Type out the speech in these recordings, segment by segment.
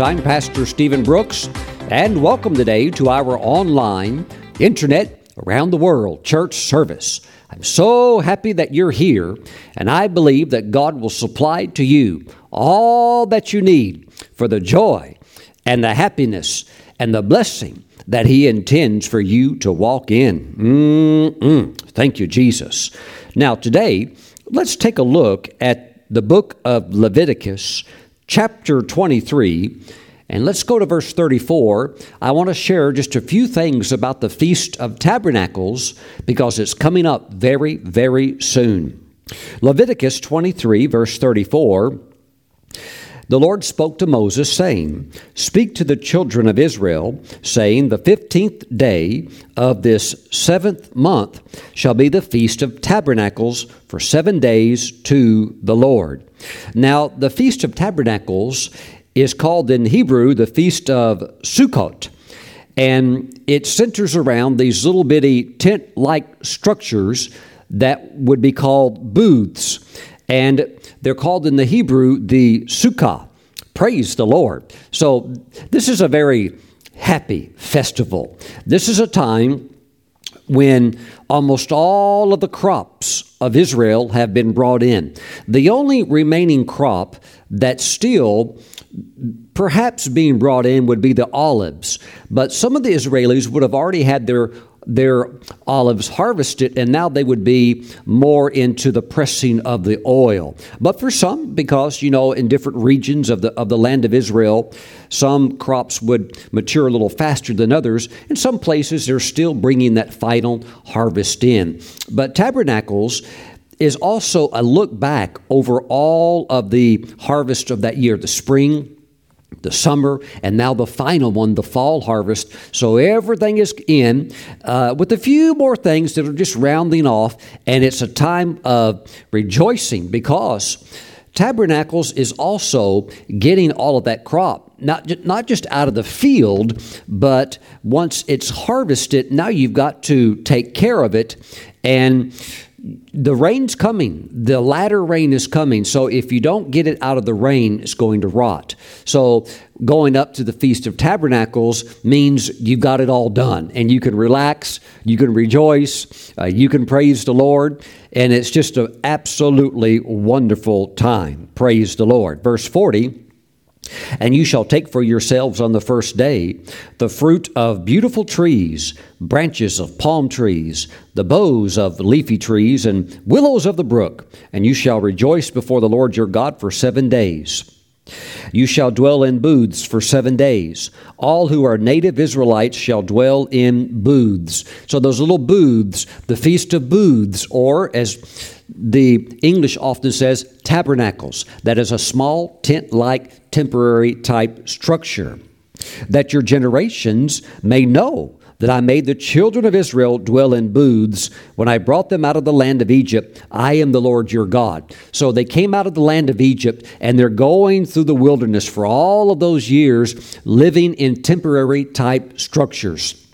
I'm Pastor Stephen Brooks, and welcome today to our online, internet, around the world church service. I'm so happy that you're here, and I believe that God will supply to you all that you need for the joy and the happiness and the blessing that He intends for you to walk in. Mm-mm. Thank you, Jesus. Now, today, let's take a look at the book of Leviticus, chapter 23. And let's go to verse 34. I want to share just a few things about the Feast of Tabernacles because it's coming up very, very soon. Leviticus 23, verse 34. The Lord spoke to Moses, saying, Speak to the children of Israel, saying, The fifteenth day of this seventh month shall be the Feast of Tabernacles for seven days to the Lord. Now, the Feast of Tabernacles is called in Hebrew the Feast of Sukkot. And it centers around these little bitty tent like structures that would be called booths. And they're called in the Hebrew the Sukkah. Praise the Lord. So, this is a very happy festival. This is a time when almost all of the crops of Israel have been brought in. The only remaining crop that's still perhaps being brought in would be the olives, but some of the Israelis would have already had their their olives harvested, and now they would be more into the pressing of the oil. But for some, because you know, in different regions of the of the land of Israel, some crops would mature a little faster than others. In some places, they're still bringing that final harvest in. But tabernacles is also a look back over all of the harvest of that year, the spring, the summer, and now the final one, the fall harvest. So everything is in, uh, with a few more things that are just rounding off, and it's a time of rejoicing because Tabernacles is also getting all of that crop, not, not just out of the field, but once it's harvested, now you've got to take care of it. And the rain's coming. The latter rain is coming. So if you don't get it out of the rain, it's going to rot. So going up to the Feast of Tabernacles means you've got it all done and you can relax, you can rejoice, uh, you can praise the Lord, and it's just an absolutely wonderful time. Praise the Lord. Verse 40 and you shall take for yourselves on the first day the fruit of beautiful trees, branches of palm trees, the boughs of leafy trees, and willows of the brook, and you shall rejoice before the Lord your God for seven days. You shall dwell in booths for seven days. All who are native Israelites shall dwell in booths. So, those little booths, the Feast of Booths, or as the English often says, tabernacles. That is a small tent like temporary type structure. That your generations may know that I made the children of Israel dwell in booths when I brought them out of the land of Egypt. I am the Lord your God. So they came out of the land of Egypt and they're going through the wilderness for all of those years, living in temporary type structures.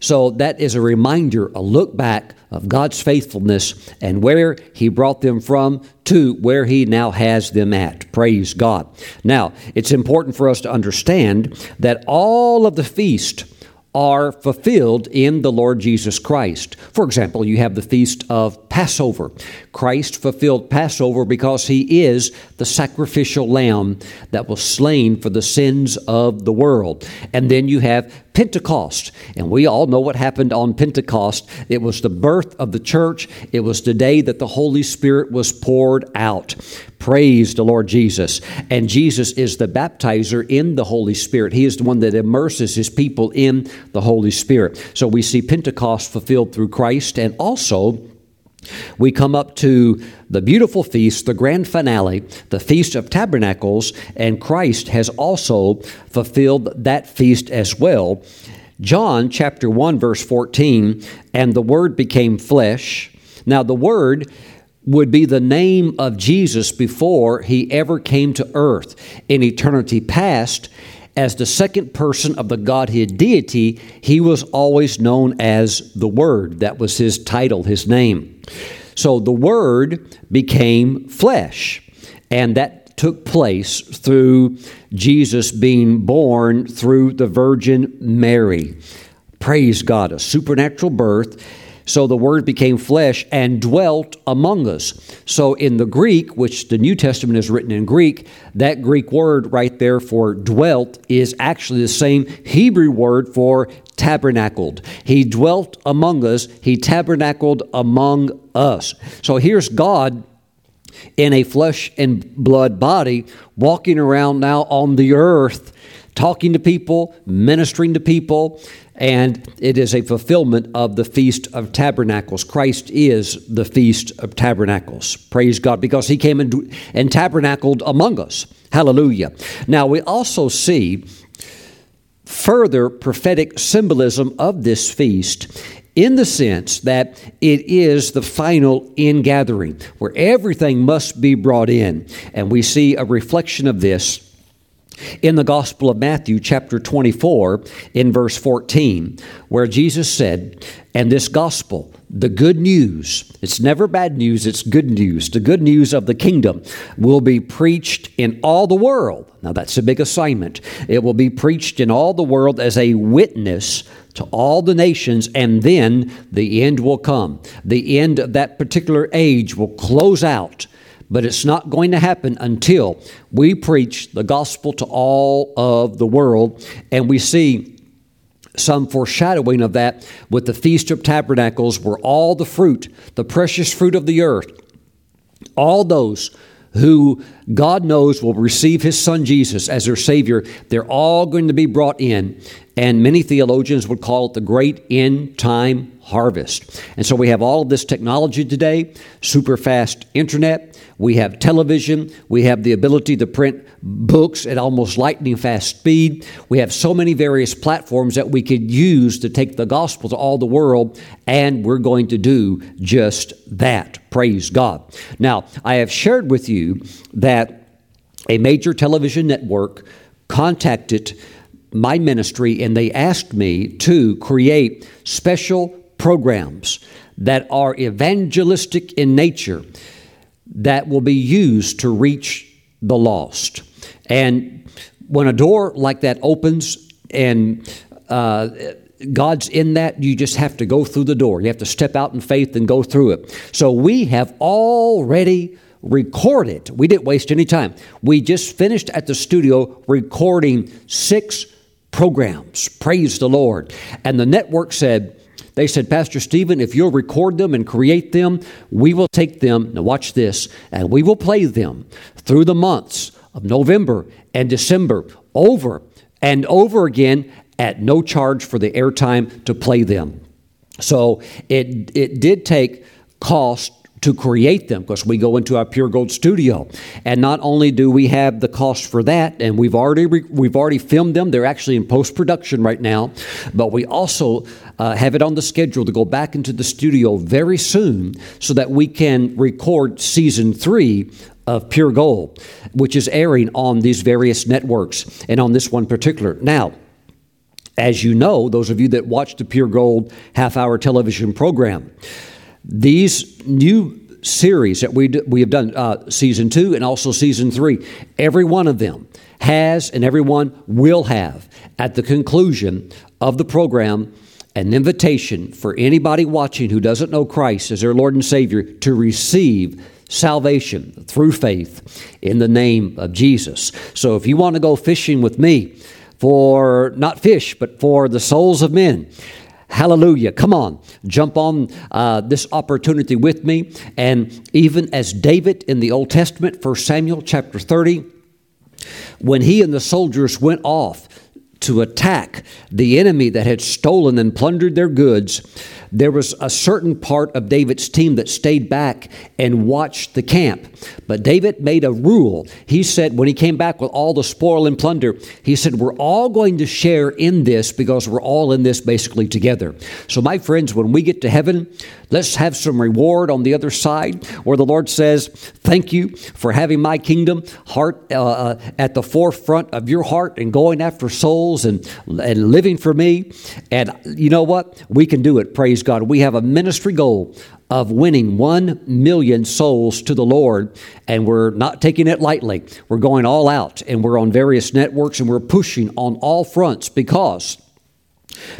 So that is a reminder, a look back of God's faithfulness and where He brought them from to where He now has them at. Praise God. Now, it's important for us to understand that all of the feast are fulfilled in the Lord Jesus Christ. For example, you have the feast of Passover. Christ fulfilled Passover because he is the sacrificial lamb that was slain for the sins of the world. And then you have Pentecost. And we all know what happened on Pentecost. It was the birth of the church, it was the day that the Holy Spirit was poured out. Praise the Lord Jesus. And Jesus is the baptizer in the Holy Spirit. He is the one that immerses his people in the Holy Spirit. So we see Pentecost fulfilled through Christ and also we come up to the beautiful feast, the grand finale, the Feast of Tabernacles, and Christ has also fulfilled that feast as well. John chapter 1, verse 14, and the Word became flesh. Now, the Word would be the name of Jesus before he ever came to earth. In eternity past, as the second person of the Godhead deity, he was always known as the Word. That was his title, his name. So the Word became flesh, and that took place through Jesus being born through the Virgin Mary. Praise God, a supernatural birth. So the Word became flesh and dwelt among us. So in the Greek, which the New Testament is written in Greek, that Greek word right there for dwelt is actually the same Hebrew word for tabernacled. He dwelt among us, He tabernacled among us. So here's God in a flesh and blood body walking around now on the earth talking to people, ministering to people, and it is a fulfillment of the Feast of Tabernacles. Christ is the Feast of Tabernacles. Praise God, because He came and, and tabernacled among us. Hallelujah. Now, we also see further prophetic symbolism of this feast in the sense that it is the final ingathering where everything must be brought in. And we see a reflection of this in the Gospel of Matthew, chapter 24, in verse 14, where Jesus said, And this gospel, the good news, it's never bad news, it's good news. The good news of the kingdom will be preached in all the world. Now, that's a big assignment. It will be preached in all the world as a witness to all the nations, and then the end will come. The end of that particular age will close out but it's not going to happen until we preach the gospel to all of the world. And we see some foreshadowing of that with the Feast of Tabernacles, where all the fruit, the precious fruit of the earth, all those who God knows will receive his son Jesus as their Savior, they're all going to be brought in. And many theologians would call it the great end time harvest. And so we have all of this technology today super fast internet, we have television, we have the ability to print books at almost lightning fast speed. We have so many various platforms that we could use to take the gospel to all the world, and we're going to do just that. Praise God. Now, I have shared with you that a major television network contacted my ministry and they asked me to create special programs that are evangelistic in nature that will be used to reach the lost. And when a door like that opens and uh, God's in that, you just have to go through the door. You have to step out in faith and go through it. So we have already recorded, we didn't waste any time. We just finished at the studio recording six programs. Praise the Lord. And the network said, they said, Pastor Stephen, if you'll record them and create them, we will take them, now watch this, and we will play them through the months of November and December over and over again at no charge for the airtime to play them. So it, it did take cost to create them because we go into our pure gold studio. And not only do we have the cost for that and we've already we've already filmed them they're actually in post production right now but we also uh, have it on the schedule to go back into the studio very soon so that we can record season 3 of Pure Gold which is airing on these various networks and on this one particular. Now as you know those of you that watch the Pure Gold half hour television program these new series that we, do, we have done, uh, season two and also season three, every one of them has and everyone will have at the conclusion of the program an invitation for anybody watching who doesn't know Christ as their Lord and Savior to receive salvation through faith in the name of Jesus. So if you want to go fishing with me for not fish, but for the souls of men, Hallelujah. Come on, jump on uh, this opportunity with me. And even as David in the Old Testament, 1 Samuel chapter 30, when he and the soldiers went off to attack the enemy that had stolen and plundered their goods, there was a certain part of David's team that stayed back and watched the camp. But David made a rule. He said, when he came back with all the spoil and plunder, he said, We're all going to share in this because we're all in this basically together. So, my friends, when we get to heaven, let's have some reward on the other side where the Lord says, Thank you for having my kingdom heart uh, uh at the forefront of your heart and going after souls and, and living for me. And you know what? We can do it. Praise Praise God. We have a ministry goal of winning 1 million souls to the Lord, and we're not taking it lightly. We're going all out, and we're on various networks, and we're pushing on all fronts because,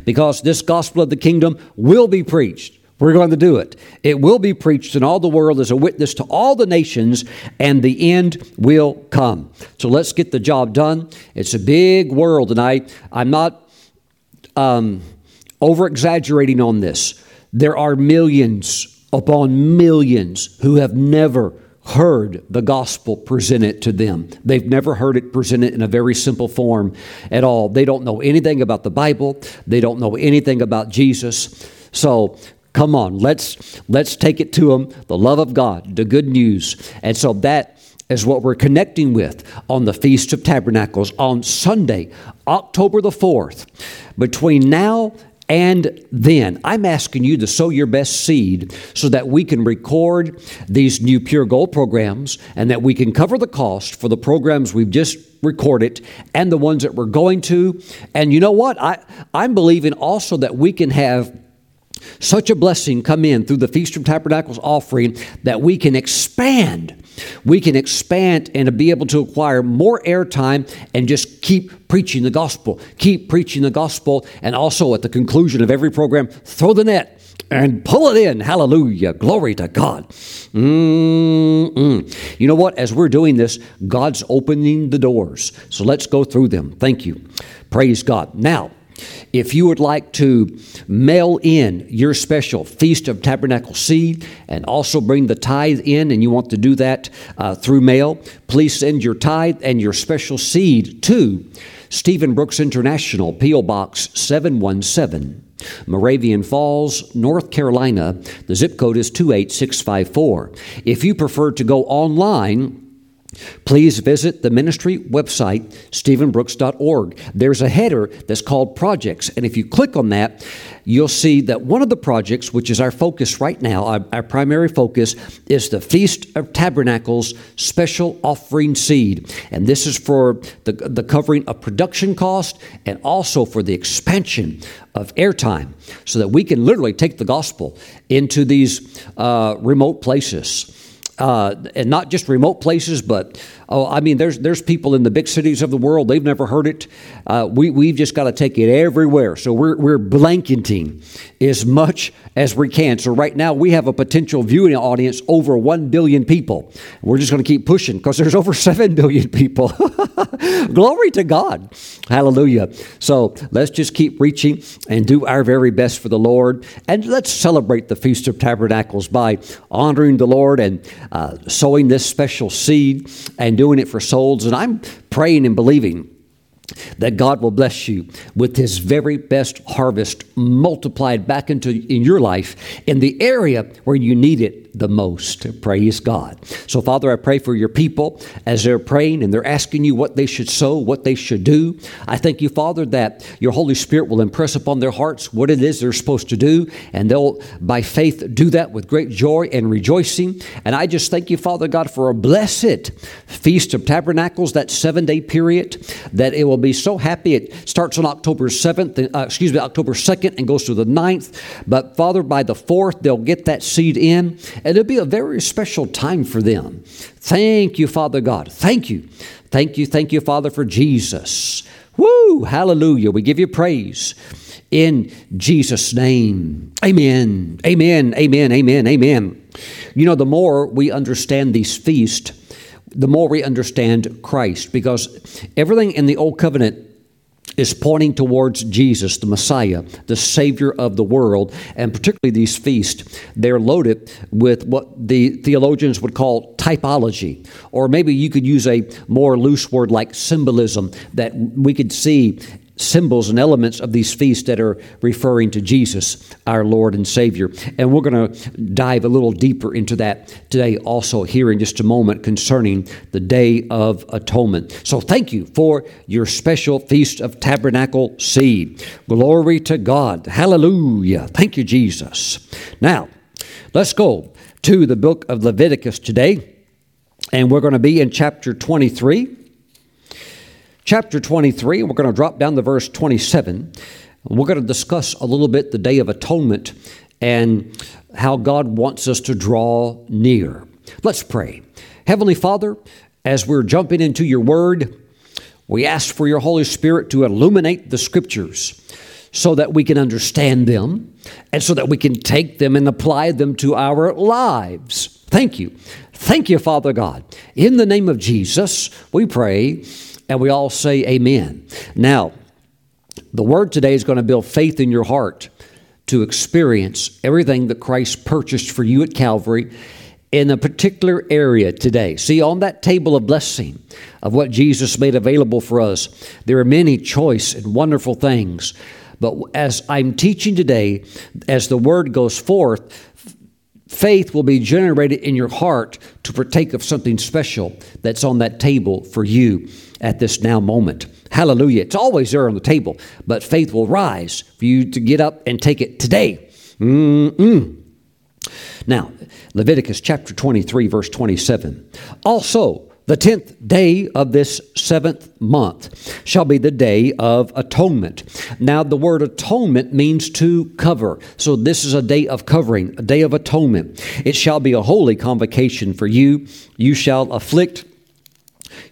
because this gospel of the kingdom will be preached. We're going to do it. It will be preached in all the world as a witness to all the nations, and the end will come. So let's get the job done. It's a big world, and I, I'm not um, over exaggerating on this. There are millions upon millions who have never heard the gospel presented to them. They've never heard it presented in a very simple form at all. They don't know anything about the Bible, they don't know anything about Jesus. So, come on, let's let's take it to them the love of God, the good news. And so that is what we're connecting with on the Feast of Tabernacles on Sunday, October the 4th. Between now and then I'm asking you to sow your best seed so that we can record these new Pure Gold programs and that we can cover the cost for the programs we've just recorded and the ones that we're going to. And you know what? I, I'm believing also that we can have such a blessing come in through the Feast of Tabernacles offering that we can expand. We can expand and be able to acquire more airtime and just keep preaching the gospel. Keep preaching the gospel. And also at the conclusion of every program, throw the net and pull it in. Hallelujah. Glory to God. Mm-mm. You know what? As we're doing this, God's opening the doors. So let's go through them. Thank you. Praise God. Now, if you would like to mail in your special Feast of Tabernacle seed and also bring the tithe in, and you want to do that uh, through mail, please send your tithe and your special seed to Stephen Brooks International, P.O. Box 717. Moravian Falls, North Carolina. The zip code is 28654. If you prefer to go online, Please visit the ministry website, stephenbrooks.org. There's a header that's called Projects, and if you click on that, you'll see that one of the projects, which is our focus right now, our, our primary focus, is the Feast of Tabernacles Special Offering Seed. And this is for the, the covering of production cost and also for the expansion of airtime so that we can literally take the gospel into these uh, remote places uh, and not just remote places, but oh, I mean, there's there's people in the big cities of the world they've never heard it. Uh, we we've just got to take it everywhere. So we're we're blanketing as much as we can. So right now we have a potential viewing audience over one billion people. We're just going to keep pushing because there's over seven billion people. Glory to God, Hallelujah. So let's just keep reaching and do our very best for the Lord, and let's celebrate the Feast of Tabernacles by honoring the Lord and uh, sowing this special seed and doing it for souls. And I'm praying and believing that God will bless you with his very best harvest multiplied back into in your life in the area where you need it the most. Praise God. So, Father, I pray for your people as they're praying and they're asking you what they should sow, what they should do. I thank you, Father, that your Holy Spirit will impress upon their hearts what it is they're supposed to do, and they'll, by faith, do that with great joy and rejoicing. And I just thank you, Father God, for a blessed Feast of Tabernacles, that seven day period, that it will be so happy. It starts on October 7th, uh, excuse me, October 2nd, and goes to the 9th. But, Father, by the 4th, they'll get that seed in and it'll be a very special time for them. Thank you, Father God. Thank you. Thank you, thank you, Father, for Jesus. Woo! Hallelujah. We give you praise in Jesus' name. Amen. Amen. Amen. Amen. Amen. You know, the more we understand these feasts, the more we understand Christ because everything in the Old Covenant is pointing towards Jesus, the Messiah, the Savior of the world, and particularly these feasts. They're loaded with what the theologians would call typology, or maybe you could use a more loose word like symbolism that we could see symbols and elements of these feasts that are referring to Jesus, our Lord and Savior. And we're going to dive a little deeper into that today, also here in just a moment concerning the Day of Atonement. So thank you for your special Feast of Tabernacle seed. Glory to God. Hallelujah. Thank you, Jesus. Now, let's go to the book of Leviticus today. And we're going to be in chapter 23 chapter 23. We're going to drop down to verse 27. We're going to discuss a little bit the Day of Atonement and how God wants us to draw near. Let's pray. Heavenly Father, as we're jumping into your word, we ask for your Holy Spirit to illuminate the scriptures so that we can understand them and so that we can take them and apply them to our lives. Thank you. Thank you, Father God. In the name of Jesus, we pray and we all say amen. Now, the word today is going to build faith in your heart to experience everything that Christ purchased for you at Calvary in a particular area today. See, on that table of blessing of what Jesus made available for us, there are many choice and wonderful things. But as I'm teaching today, as the word goes forth, faith will be generated in your heart to partake of something special that's on that table for you at this now moment. Hallelujah. It's always there on the table, but faith will rise for you to get up and take it today. Mm-mm. Now, Leviticus chapter 23, verse 27. Also, the tenth day of this seventh month shall be the day of atonement. Now, the word atonement means to cover. So, this is a day of covering, a day of atonement. It shall be a holy convocation for you. You shall afflict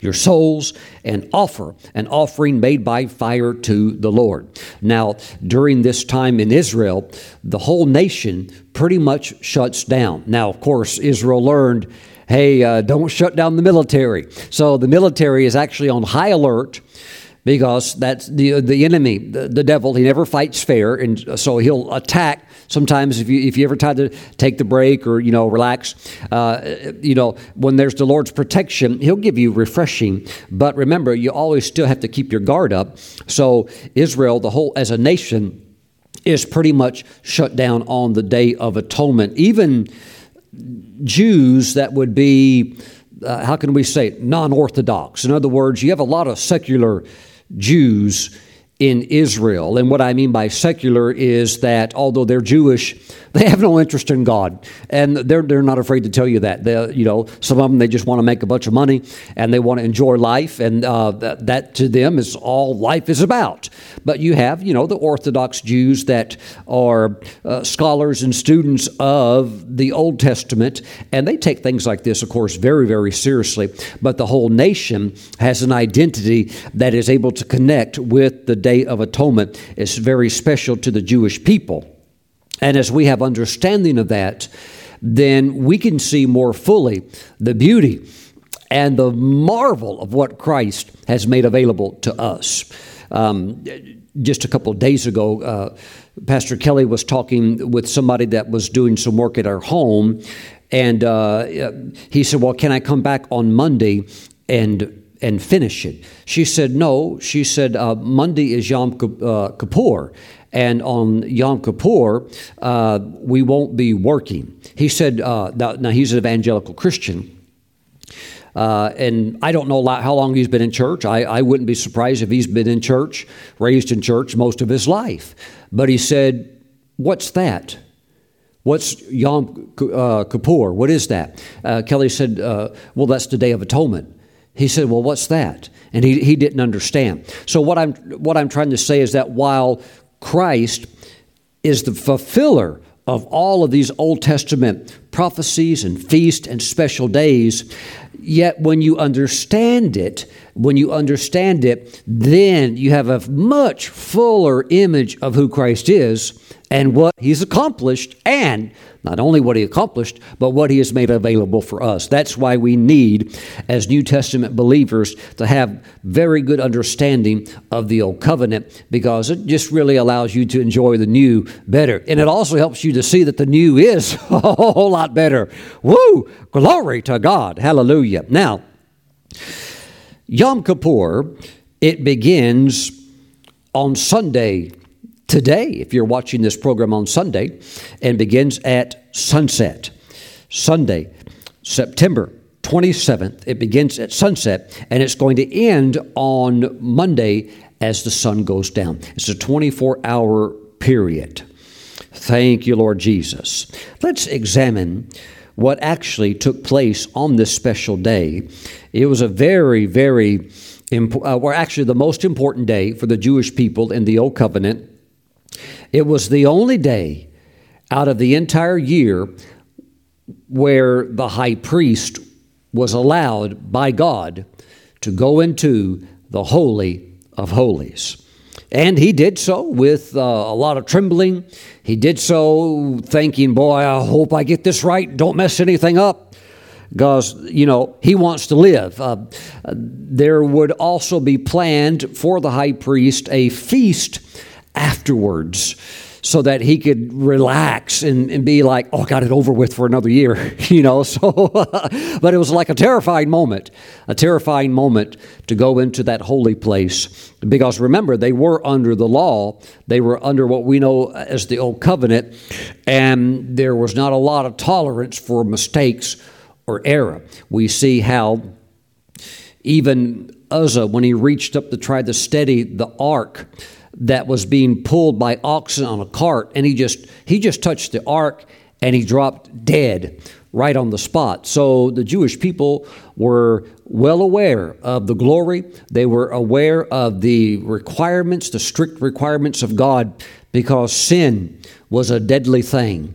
your souls and offer an offering made by fire to the Lord. Now, during this time in Israel, the whole nation pretty much shuts down. Now, of course, Israel learned hey, uh, don't shut down the military. So the military is actually on high alert because that's the the enemy, the, the, devil. He never fights fair, and so he'll attack. Sometimes, if you if you ever try to take the break or you know relax, uh, you know when there's the Lord's protection, He'll give you refreshing. But remember, you always still have to keep your guard up. So Israel, the whole as a nation, is pretty much shut down on the Day of Atonement. Even Jews that would be, uh, how can we say, non Orthodox. In other words, you have a lot of secular Jews in Israel. And what I mean by secular is that although they're Jewish, they have no interest in God. And they're, they're not afraid to tell you that. They, you know, some of them, they just want to make a bunch of money and they want to enjoy life. And uh, that, that to them is all life is about. But you have, you know, the Orthodox Jews that are uh, scholars and students of the Old Testament. And they take things like this, of course, very, very seriously. But the whole nation has an identity that is able to connect with the Day of Atonement is very special to the Jewish people. And as we have understanding of that, then we can see more fully the beauty and the marvel of what Christ has made available to us. Um, just a couple of days ago, uh, Pastor Kelly was talking with somebody that was doing some work at our home, and uh, he said, "Well, can I come back on Monday and and finish it. She said, No. She said, uh, Monday is Yom uh, Kippur, and on Yom Kippur, uh, we won't be working. He said, uh, now, now, he's an evangelical Christian. Uh, and I don't know how long he's been in church. I, I, wouldn't be surprised if he's been in church, raised in church most of his life. But he said, What's that? What's Yom uh, Kippur? What is that? Kelly said, Well, that's the Day of Atonement. He said, Well, what's that? And he, he didn't understand. So, what I'm, what I'm trying to say is that while Christ is the fulfiller of all of these Old Testament prophecies and feasts and special days, yet when you understand it, when you understand it, then you have a much fuller image of who Christ is and what he's accomplished, and not only what he accomplished, but what he has made available for us. That's why we need, as New Testament believers, to have very good understanding of the Old Covenant because it just really allows you to enjoy the new better. And it also helps you to see that the new is a whole lot better. Woo! Glory to God. Hallelujah. Now, Yom Kippur, it begins on Sunday today, if you're watching this program on Sunday, and begins at sunset. Sunday, September 27th. It begins at sunset and it's going to end on Monday as the sun goes down. It's a 24 hour period. Thank you, Lord Jesus. Let's examine what actually took place on this special day. It was a very, very, imp- uh, or actually the most important day for the Jewish people in the Old Covenant it was the only day out of the entire year where the high priest was allowed by God to go into the Holy of Holies. And he did so with uh, a lot of trembling. He did so thinking, Boy, I hope I get this right. Don't mess anything up. Because, you know, he wants to live. Uh, there would also be planned for the high priest a feast afterwards so that he could relax and, and be like, oh, I got it over with for another year, you know. So, but it was like a terrifying moment, a terrifying moment to go into that holy place. Because remember, they were under the law, they were under what we know as the Old Covenant, and there was not a lot of tolerance for mistakes or error. We see how even Uzzah, when he reached up to try to steady the ark, that was being pulled by oxen on a cart and he just he just touched the ark and he dropped dead right on the spot. So the jewish people were well aware of the glory. They were aware of the requirements the strict requirements of god because sin was a deadly thing.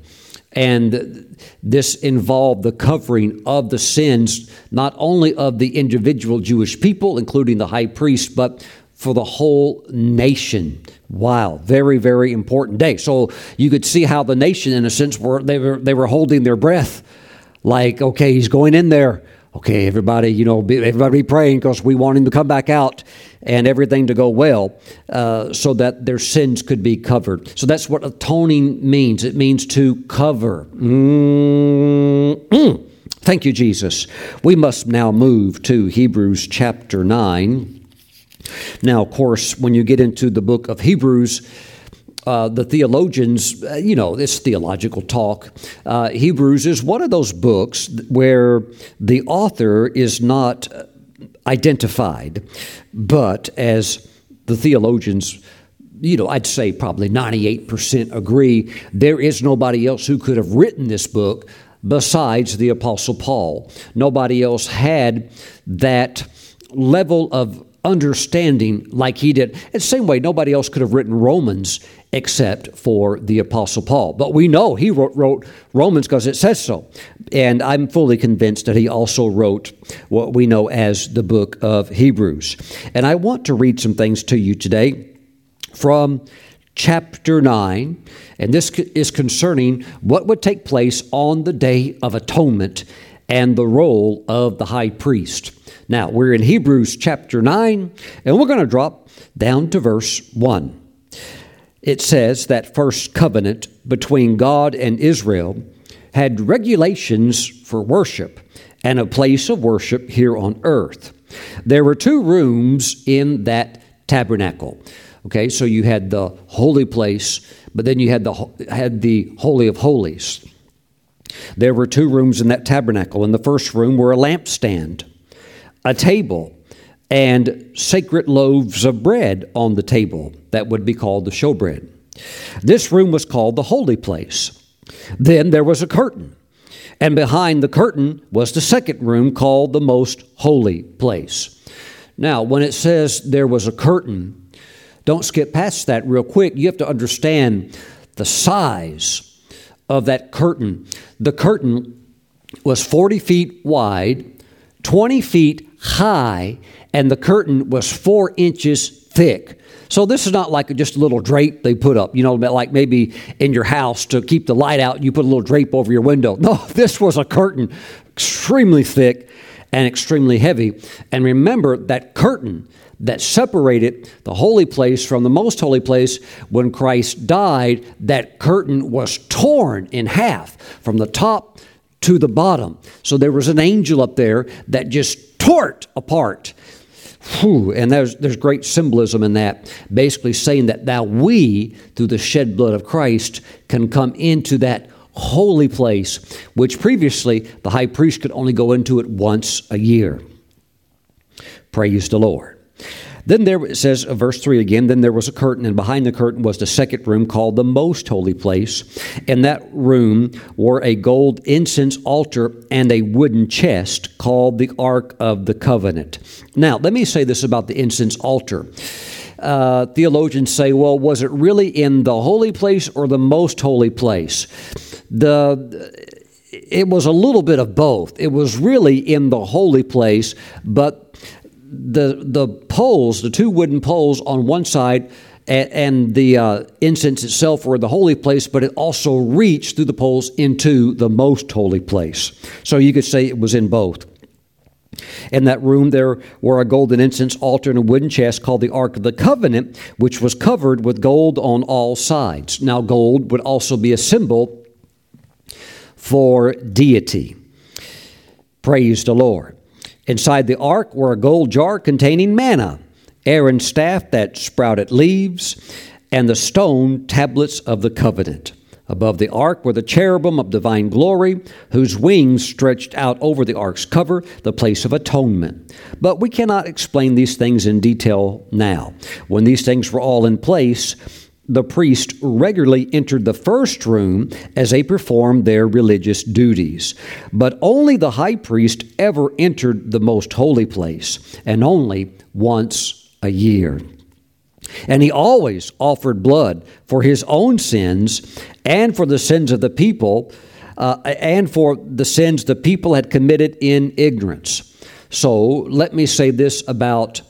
And this involved the covering of the sins not only of the individual Jewish people, including the high priest, but for the whole nation. Wow, very, very important day. So you could see how the nation, in a sense, were they were they were holding their breath, like, okay, he's going in there. Okay, everybody, you know, be, everybody be praying because we want him to come back out and everything to go well, uh, so that their sins could be covered. So that's what atoning means. It means to cover. Mm-hmm. Thank you, Jesus. We must now move to Hebrews chapter nine. Now, of course, when you get into the book of Hebrews, uh, the theologians, uh, you know, this theological talk. Uh, Hebrews is one of those books where the author is not identified, but as the theologians, you know, I'd say probably 98% agree, there is nobody else who could have written this book besides the Apostle Paul. Nobody else had that level of understanding like he did. In the same way, nobody else could have written Romans except for the Apostle Paul. But we know he wrote, wrote Romans because it says so. And I'm fully convinced that he also wrote what we know as the book of Hebrews. And I want to read some things to you today from chapter 9. And this is concerning what would take place on the Day of Atonement and the role of the high priest. Now, we're in Hebrews chapter 9, and we're going to drop down to verse 1. It says that first covenant between God and Israel had regulations for worship and a place of worship here on earth. There were two rooms in that tabernacle. Okay, so you had the holy place, but then you had the had the holy of holies. There were two rooms in that tabernacle. In the first room were a lampstand a table and sacred loaves of bread on the table that would be called the showbread. This room was called the holy place. Then there was a curtain, and behind the curtain was the second room called the most holy place. Now, when it says there was a curtain, don't skip past that real quick. You have to understand the size of that curtain. The curtain was 40 feet wide, 20 feet high, and the curtain was four inches thick. So this is not like just a little drape they put up, you know, like maybe in your house to keep the light out, you put a little drape over your window. No, this was a curtain extremely thick and extremely heavy. And remember that curtain that separated the holy place from the most holy place when Christ died, that curtain was torn in half from the top to the bottom. So there was an angel up there that just tore apart. Whew, and there's, there's great symbolism in that, basically saying that now we, through the shed blood of Christ, can come into that holy place, which previously the high priest could only go into it once a year. Praise the Lord. Then there it says, uh, verse 3 again, then there was a curtain, and behind the curtain was the second room called the most holy place. In that room were a gold incense altar and a wooden chest called the Ark of the Covenant. Now, let me say this about the incense altar. uh, theologians say, well, was it really in the holy place or the most holy place? The it was a little bit of both. It was really in the holy place, but the the poles, the two wooden poles on one side, and, and the uh, incense itself were the holy place, but it also reached through the poles into the most holy place. So you could say it was in both. In that room, there were a golden incense altar and a wooden chest called the Ark of the Covenant, which was covered with gold on all sides. Now, gold would also be a symbol for deity. Praise the Lord. Inside the ark were a gold jar containing manna, Aaron's staff that sprouted leaves, and the stone tablets of the covenant. Above the ark were the cherubim of divine glory, whose wings stretched out over the ark's cover, the place of atonement. But we cannot explain these things in detail now. When these things were all in place, the priest regularly entered the first room as they performed their religious duties. But only the high priest ever entered the most holy place, and only once a year. And he always offered blood for his own sins and for the sins of the people, uh, and for the sins the people had committed in ignorance. So let me say this about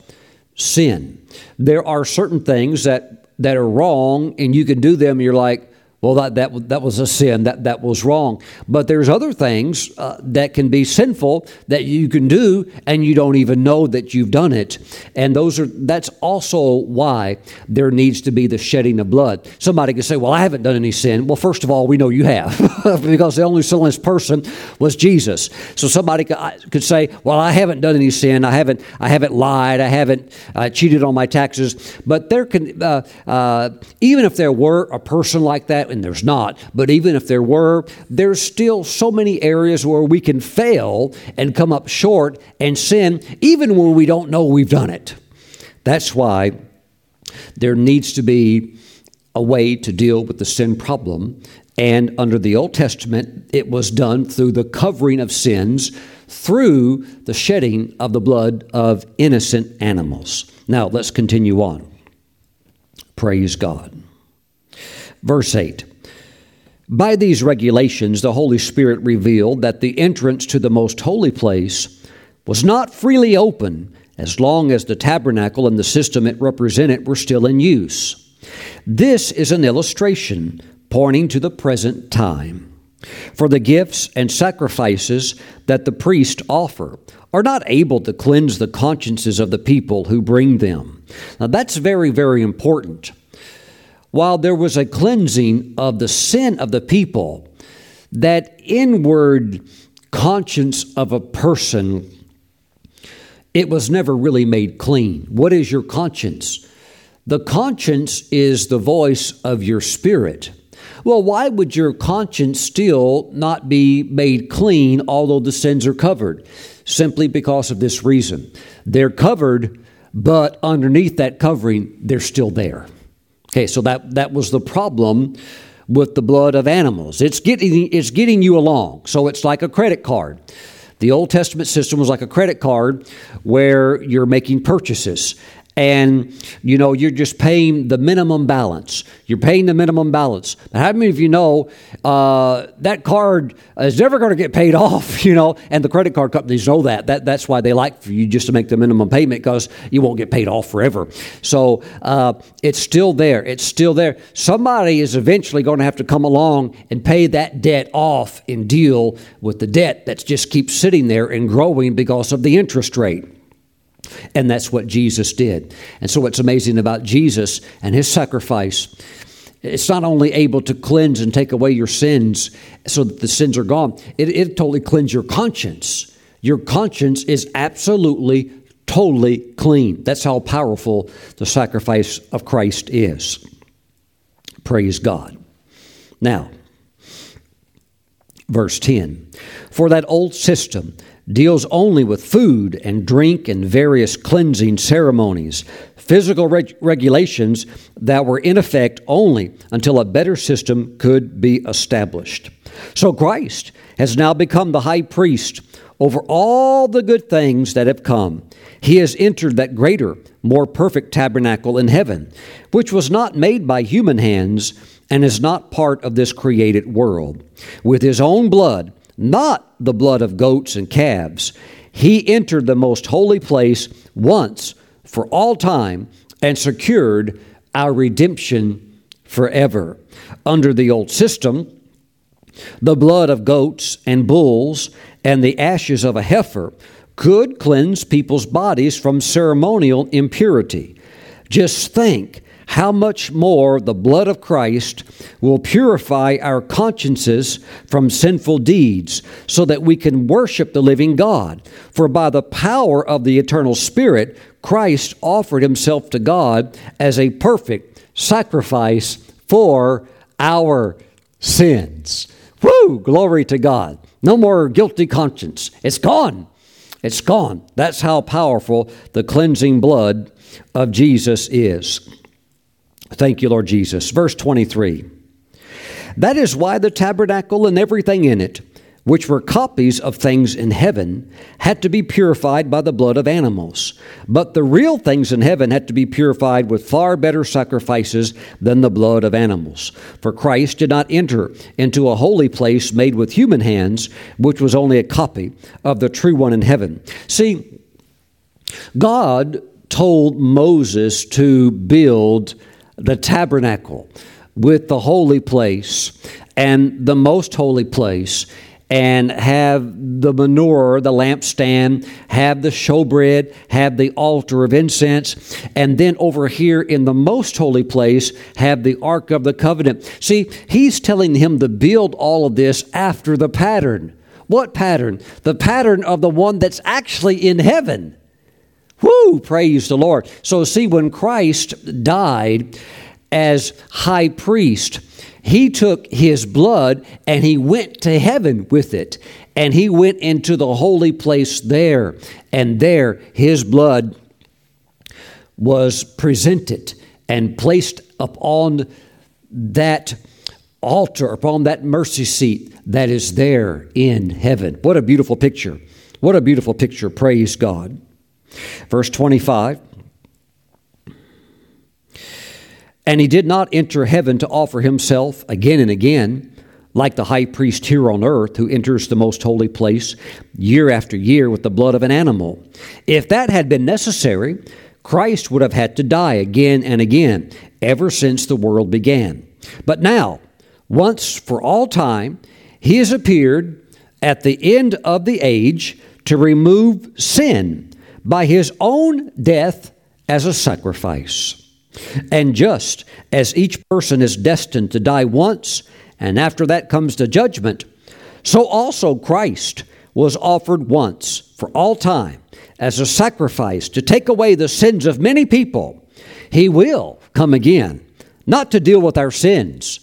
sin. There are certain things that that are wrong and you can do them, you're like, well, that, that, that was a sin, that, that was wrong. But there's other things uh, that can be sinful that you can do and you don't even know that you've done it. And those are that's also why there needs to be the shedding of blood. Somebody can say, Well, I haven't done any sin. Well, first of all, we know you have, because the only sinless person was Jesus. So somebody could say, Well, I haven't done any sin, I haven't I haven't lied, I haven't uh, cheated on my taxes. But there can uh, uh even if there were a person like that and there's not, but even if there were, there's still so many areas where we can fail and come up short and sin, even when we don't know we've done it. That's why there needs to be a way to deal with the sin problem. And under the Old Testament, it was done through the covering of sins through the shedding of the blood of innocent animals. Now, let's continue on. Praise God. Verse 8 By these regulations, the Holy Spirit revealed that the entrance to the most holy place was not freely open as long as the tabernacle and the system it represented were still in use. This is an illustration pointing to the present time. For the gifts and sacrifices that the priest offer are not able to cleanse the consciences of the people who bring them. Now, that's very, very important while there was a cleansing of the sin of the people, that inward conscience of a person, it was never really made clean. What is your conscience? The conscience is the voice of your spirit. Well, why would your conscience still not be made clean although the sins are covered? Simply because of this reason. They're covered, but underneath that covering, they're still there. Okay, so that, that was the problem with the blood of animals. It's getting, it's getting you along. So it's like a credit card. The Old Testament system was like a credit card where you're making purchases and you know you're just paying the minimum balance. You're paying the minimum balance. But how many of you know uh, that card is never going to get paid off you know? And the credit card companies know that. that that's why they like for you just to make the minimum payment because you won't get paid off forever. So uh, it's still there. It's still there. Somebody is eventually going to have to come along and pay that debt off and deal with the debt that just keeps sitting there and growing because of the interest rate and that's what Jesus did. And so, what's amazing about Jesus and his sacrifice, it's not only able to cleanse and take away your sins so that the sins are gone, it, it totally cleanses your conscience. Your conscience is absolutely, totally clean. That's how powerful the sacrifice of Christ is. Praise God. Now, verse 10 For that old system, deals only with food and drink and various cleansing ceremonies, physical reg- regulations that were in effect only until a better system could be established. So Christ has now become the high priest over all the good things that have come. He has entered that greater, more perfect tabernacle in heaven, which was not made by human hands and is not part of this created world. With his own blood, not the blood of goats and calves, he entered the most holy place once for all time and secured our redemption forever. Under the old system, the blood of goats and bulls and the ashes of a heifer could cleanse people's bodies from ceremonial impurity. Just think how much more the blood of Christ will purify our consciences from sinful deeds so that we can worship the living God. For by the power of the eternal Spirit, Christ offered himself to God as a perfect sacrifice for our sins. Woo! Glory to God. No more guilty conscience. It's gone. It's gone. That's how powerful the cleansing blood of Jesus is. Thank you, Lord Jesus. Verse 23. That is why the tabernacle and everything in it which were copies of things in heaven, had to be purified by the blood of animals. But the real things in heaven had to be purified with far better sacrifices than the blood of animals. For Christ did not enter into a holy place made with human hands, which was only a copy of the true one in heaven. See, God told Moses to build the tabernacle with the holy place and the most holy place and have the menorah, the lampstand, have the showbread, have the altar of incense, and then over here in the most holy place, have the Ark of the Covenant. See, he's telling him to build all of this after the pattern. What pattern? The pattern of the one that's actually in heaven. Whoo, praise the Lord. So, see, when Christ died as high priest, he took his blood and he went to heaven with it. And he went into the holy place there. And there his blood was presented and placed upon that altar, upon that mercy seat that is there in heaven. What a beautiful picture. What a beautiful picture. Praise God. Verse 25. And he did not enter heaven to offer himself again and again, like the high priest here on earth who enters the most holy place year after year with the blood of an animal. If that had been necessary, Christ would have had to die again and again ever since the world began. But now, once for all time, he has appeared at the end of the age to remove sin by his own death as a sacrifice. And just as each person is destined to die once, and after that comes the judgment, so also Christ was offered once for all time as a sacrifice to take away the sins of many people. He will come again, not to deal with our sins.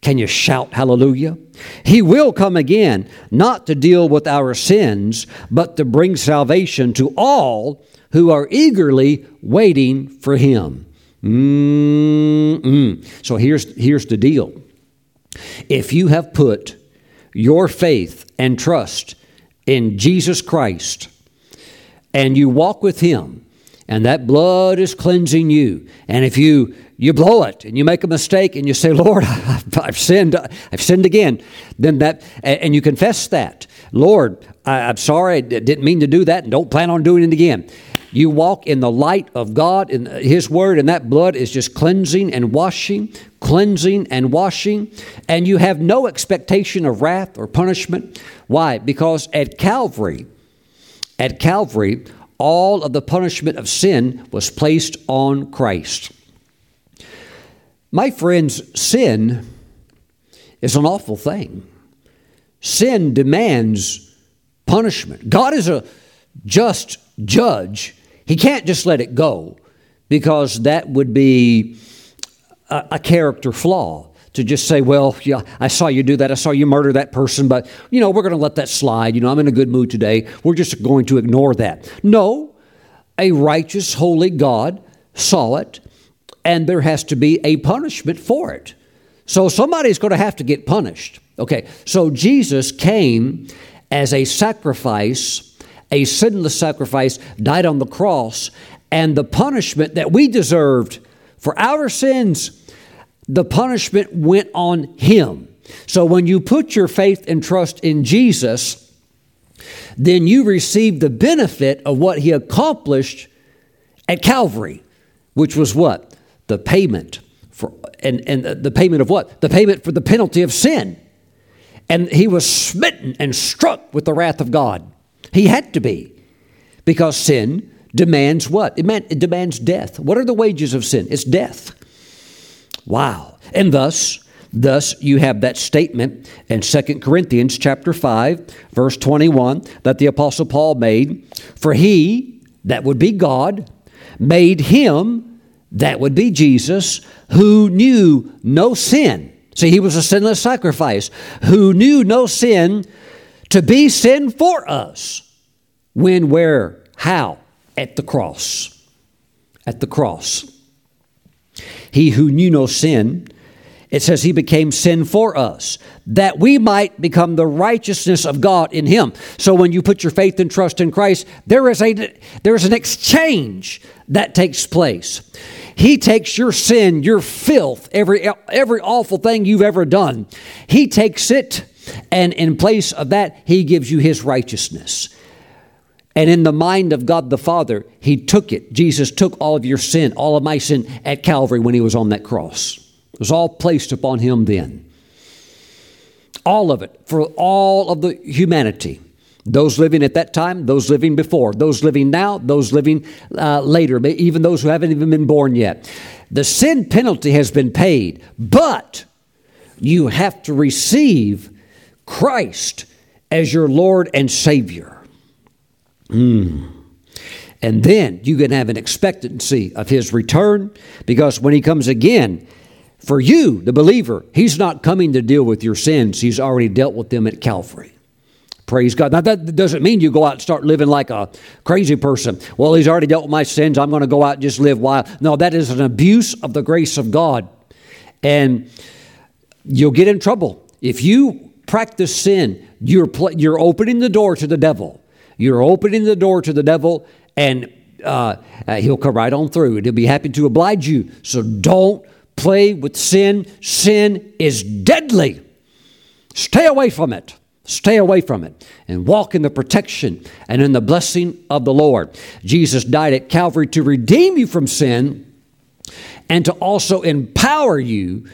Can you shout hallelujah? He will come again, not to deal with our sins, but to bring salvation to all who are eagerly waiting for Him. Mm-mm. So here's, here's the deal. If you have put your faith and trust in Jesus Christ and you walk with Him, and that blood is cleansing you, and if you you blow it and you make a mistake and you say, Lord, I've sinned, I've sinned again, then that, and you confess that, Lord, I'm sorry, I didn't mean to do that and don't plan on doing it again. You walk in the light of God in uh, His Word, and that blood is just cleansing and washing, cleansing and washing, and you have no expectation of wrath or punishment. Why? Because at Calvary, at Calvary, all of the punishment of sin was placed on Christ. My friends, sin is an awful thing. Sin demands punishment. God is a just judge, he can't just let it go because that would be a, a character flaw to just say, well, yeah, I saw you do that. I saw you murder that person, but, you know, we're going to let that slide. You know, I'm in a good mood today. We're just going to ignore that. No, a righteous, holy God saw it, and there has to be a punishment for it. So somebody's going to have to get punished. Okay, so Jesus came as a sacrifice, a sinless sacrifice, died on the cross, and the punishment that we deserved for our sins, the punishment went on him. So when you put your faith and trust in Jesus, then you receive the benefit of what he accomplished at Calvary, which was what? The payment for and, and the payment of what? The payment for the penalty of sin. And he was smitten and struck with the wrath of God. He had to be. Because sin demands what? It, meant, it demands death. What are the wages of sin? It's death. Wow. And thus, thus you have that statement in 2 Corinthians chapter 5, verse 21 that the apostle Paul made, for he, that would be God, made him, that would be Jesus, who knew no sin. See, he was a sinless sacrifice, who knew no sin to be sin for us. When, where, how? At the cross. At the cross. He who knew no sin, it says he became sin for us, that we might become the righteousness of God in him. So when you put your faith and trust in Christ, there is a there is an exchange that takes place. He takes your sin, your filth, every every awful thing you've ever done. He takes it and in place of that he gives you his righteousness. And in the mind of God the Father, He took it. Jesus took all of your sin, all of my sin at Calvary when He was on that cross. It was all placed upon Him then. All of it, for all of the humanity. Those living at that time, those living before, those living now, those living uh, later, even those who haven't even been born yet. The sin penalty has been paid, but you have to receive Christ as your Lord and Savior. Mm. And then you can have an expectancy of his return because when he comes again, for you, the believer, he's not coming to deal with your sins. He's already dealt with them at Calvary. Praise God. Now, that doesn't mean you go out and start living like a crazy person. Well, he's already dealt with my sins. I'm going to go out and just live wild. No, that is an abuse of the grace of God. And you'll get in trouble. If you practice sin, you're, you're opening the door to the devil. You're opening the door to the devil, and uh, uh, he'll come right on through, and he'll be happy to oblige you. So don't play with sin. Sin is deadly. Stay away from it. Stay away from it and walk in the protection and in the blessing of the Lord. Jesus died at Calvary to redeem you from sin and to also empower you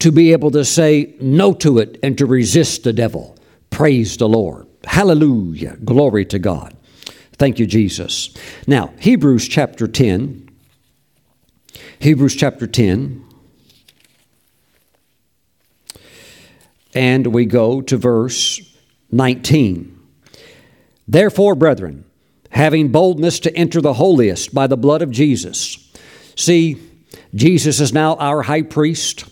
to be able to say no to it and to resist the devil. Praise the Lord. Hallelujah. Glory to God. Thank you, Jesus. Now, Hebrews chapter 10. Hebrews chapter 10. And we go to verse 19. Therefore, brethren, having boldness to enter the holiest by the blood of Jesus. See, Jesus is now our high priest.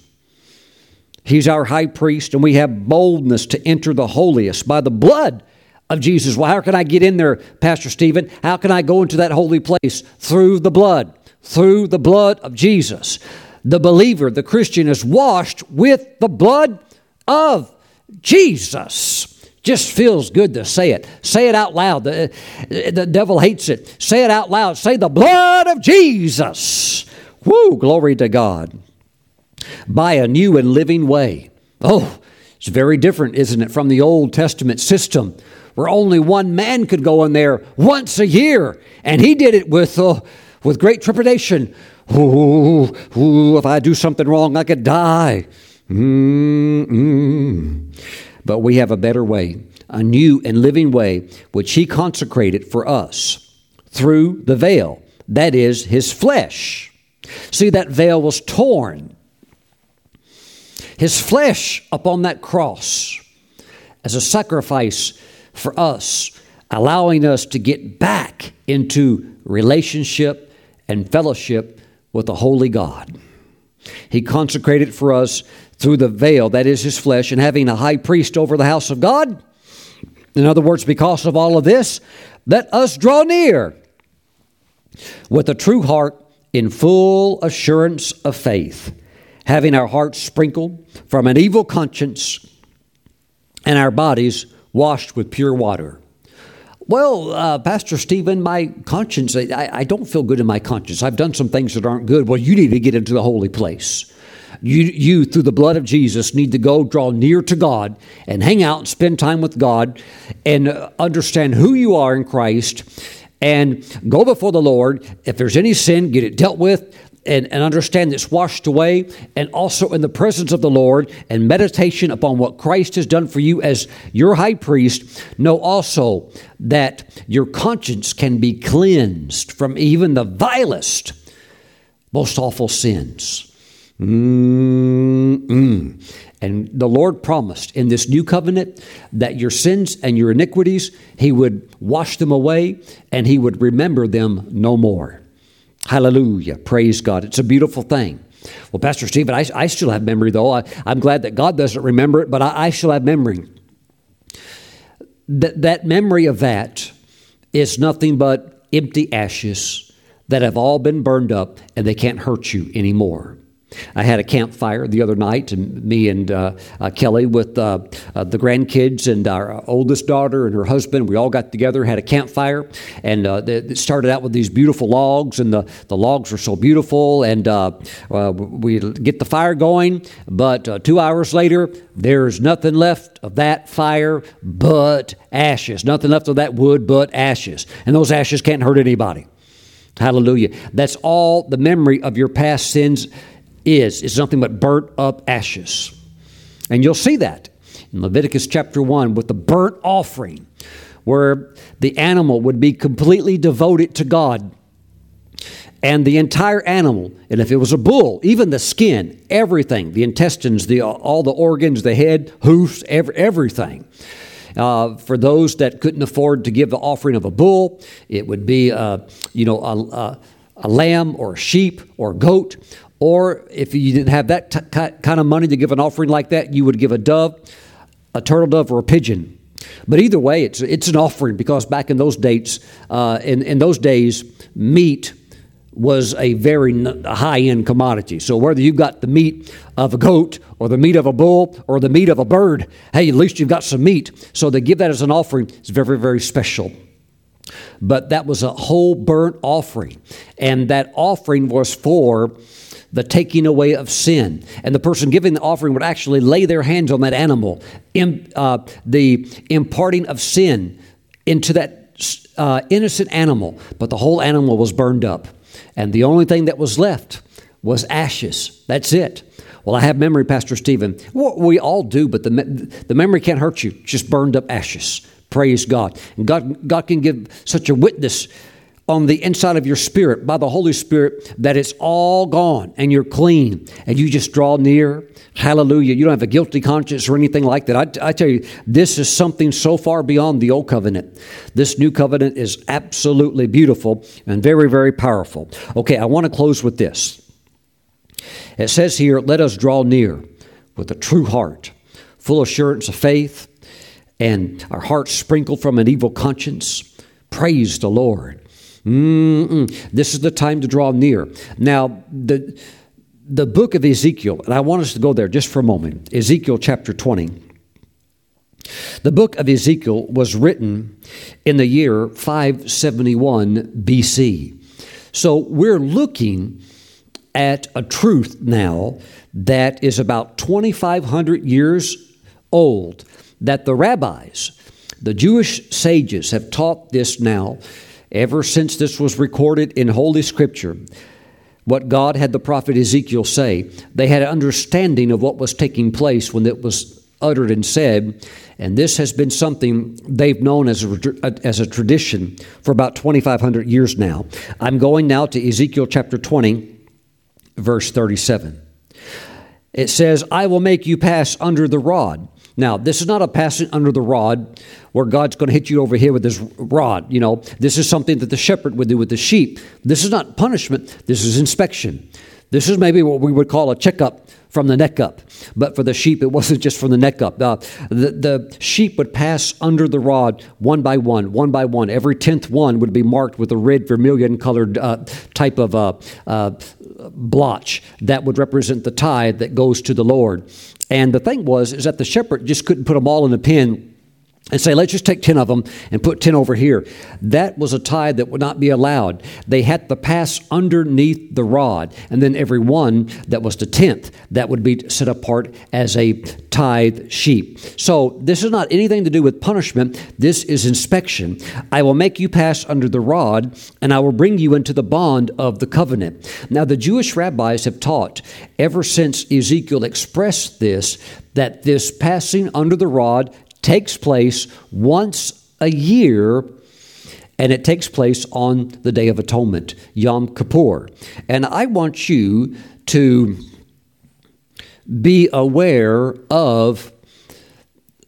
He's our high priest, and we have boldness to enter the holiest by the blood of Jesus. Well, how can I get in there, Pastor Stephen? How can I go into that holy place? Through the blood, through the blood of Jesus. The believer, the Christian, is washed with the blood of Jesus. Just feels good to say it. Say it out loud. The, the devil hates it. Say it out loud. Say the blood of Jesus. Woo, glory to God by a new and living way. Oh, it's very different, isn't it, from the Old Testament system where only one man could go in there once a year, and he did it with, uh, with great trepidation. Ooh, ooh, if I do something wrong, I could die. Mm-mm. But we have a better way, a new and living way, which he consecrated for us through the veil, that is, his flesh. See, that veil was torn his flesh upon that cross as a sacrifice for us, allowing us to get back into relationship and fellowship with the Holy God. He consecrated for us through the veil, that is his flesh, and having a high priest over the house of God. In other words, because of all of this, let us draw near with a true heart in full assurance of faith having our hearts sprinkled from an evil conscience and our bodies washed with pure water. Well, uh, Pastor Stephen, my conscience, I, I don't feel good in my conscience. I've done some things that aren't good. Well, you need to get into the holy place. You, you, through the blood of Jesus, need to go draw near to God and hang out and spend time with God and understand who you are in Christ and go before the Lord. If there's any sin, get it dealt with and, and understand it's washed away, and also in the presence of the Lord and meditation upon what Christ has done for you as your high priest, know also that your conscience can be cleansed from even the vilest, most awful sins. Mm-mm. And the Lord promised in this new covenant that your sins and your iniquities, He would wash them away and He would remember them no more. Hallelujah. Praise God. It's a beautiful thing. Well, Pastor Stephen, I, I still have memory, though. I, am glad that God doesn't remember it, but I, I still have memory. That, that memory of that is nothing but empty ashes that have all been burned up and they can't hurt you anymore. I had a campfire the other night, and me and uh, uh, Kelly with uh, uh the grandkids and our oldest daughter and her husband, we all got together, had a campfire, and uh, it started out with these beautiful logs, and the, the logs were so beautiful, and uh, we get the fire going, but two hours later, there's nothing left of that fire but ashes, nothing left of that wood but ashes, and those ashes can't hurt anybody. Hallelujah. That's all the memory of your past sins is. It's nothing but burnt up ashes. And you'll see that in Leviticus chapter 1 with the burnt offering, where the animal would be completely devoted to God. And the entire animal, and if it was a bull, even the skin, everything, the intestines, the, all the organs, the head, hoofs, every, everything. Uh, for those that couldn't afford to give the offering of a bull, it would be, uh, you know, a, a, a lamb or a sheep or goat or if you didn't have that t- kind of money to give an offering like that, you would give a dove, a turtle dove, or a pigeon. But either way, it's it's an offering because back in those dates, uh, in in those days, meat was a very high end commodity. So whether you got the meat of a goat or the meat of a bull or the meat of a bird, hey, at least you've got some meat. So they give that as an offering. It's very very special. But that was a whole burnt offering, and that offering was for the taking away of sin. And the person giving the offering would actually lay their hands on that animal, in, uh, the imparting of sin into that uh, innocent animal. But the whole animal was burned up. And the only thing that was left was ashes. That's it. Well, I have memory, Pastor Stephen. Well, we all do, but the, the memory can't hurt you. just burned up ashes. Praise God. And God, God can give such a witness on the inside of your spirit by the Holy Spirit that it's all gone and you're clean and you just draw near. Hallelujah. You don't have a guilty conscience or anything like that. I, I, tell you, this is something so far beyond the old covenant. This new covenant is absolutely beautiful and very, very powerful. Okay, I want to close with this. It says here, let us draw near with a true heart, full assurance of faith, and our hearts sprinkled from an evil conscience. Praise the Lord. Mm-mm. This is the time to draw near. Now, the, the book of Ezekiel, and I want us to go there just for a moment Ezekiel chapter 20. The book of Ezekiel was written in the year 571 BC. So we're looking at a truth now that is about 2,500 years old that the rabbis, the Jewish sages, have taught this now ever since this was recorded in Holy Scripture, what God had the prophet Ezekiel say, they had an understanding of what was taking place when it was uttered and said. And this has been something they've known as a, uh, as a tradition for about 2,500 years now. I'm going now to Ezekiel chapter 20, verse 37. It says, I will make you pass under the rod. Now, this is not a passing under the rod where God's going to hit you over here with his rod. You know, this is something that the shepherd would do with the sheep. This is not punishment, this is inspection. This is maybe what we would call a checkup from the neck up. But for the sheep, it wasn't just from the neck up. Uh, the, the sheep would pass under the rod one by one, one by one. Every tenth one would be marked with a red vermilion colored uh, type of uh, uh blotch that would represent the tithe that goes to the Lord. And the thing was, is that the shepherd just couldn't put them all in a pen and say, let's just take 10 of them and put 10 over here. That was a tithe that would not be allowed. They had to pass underneath the rod, and then every one that was the tenth, that would be set apart as a tithe sheep. So this is not anything to do with punishment. This is inspection. I will make you pass under the rod, and I will bring you into the bond of the covenant. Now, the Jewish rabbis have taught ever since Ezekiel expressed this that this passing under the rod takes place once a year and it takes place on the Day of Atonement, Yom Kippur. And I want you to be aware of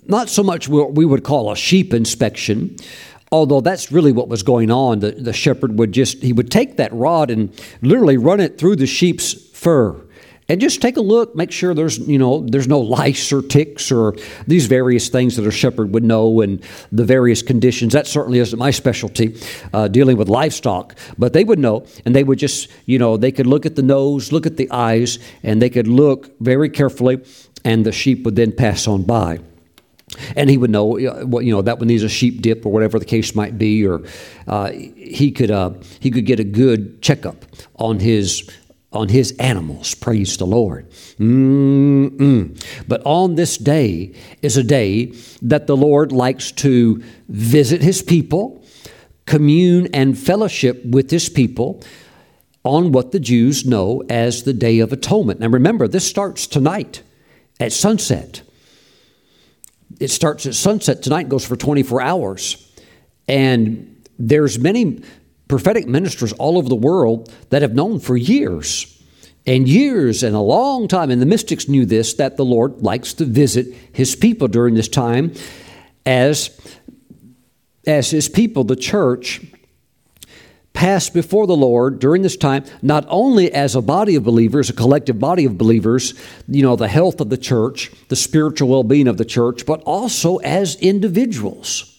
not so much what we would call a sheep inspection, although that's really what was going on. The, the shepherd would just, he would take that rod and literally run it through the sheep's fur and just take a look make sure there's you know there's no lice or ticks or these various things that a shepherd would know and the various conditions. That certainly isn't my specialty uh, dealing with livestock. But they would know and they would just you know they could look at the nose look at the eyes and they could look very carefully and the sheep would then pass on by. And he would know what you know that one needs a sheep dip or whatever the case might be, or uh, he could uh, he could get a good checkup on his on his animals. Praise the Lord. Mm-mm. But on this day is a day that the Lord likes to visit his people, commune and fellowship with his people on what the Jews know as the Day of Atonement. Now remember, this starts tonight at sunset. It starts at sunset tonight, goes for 24 hours. And there's many prophetic ministers all over the world that have known for years and years and a long time, and the mystics knew this, that the Lord likes to visit his people during this time as, as his people, the church, pass before the Lord during this time, not only as a body of believers, a collective body of believers, you know, the health of the church, the spiritual well being of the church, but also as individuals.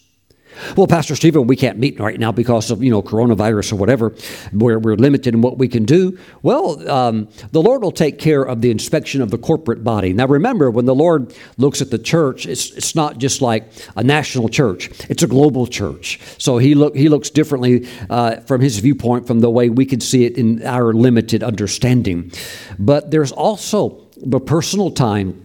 Well, Pastor Stephen, we can't meet right now because of you know coronavirus or whatever. We're, we're limited in what we can do. Well, um, the Lord will take care of the inspection of the corporate body. Now, remember, when the Lord looks at the church, it's it's not just like a national church; it's a global church. So he look he looks differently uh, from his viewpoint from the way we can see it in our limited understanding. But there's also the personal time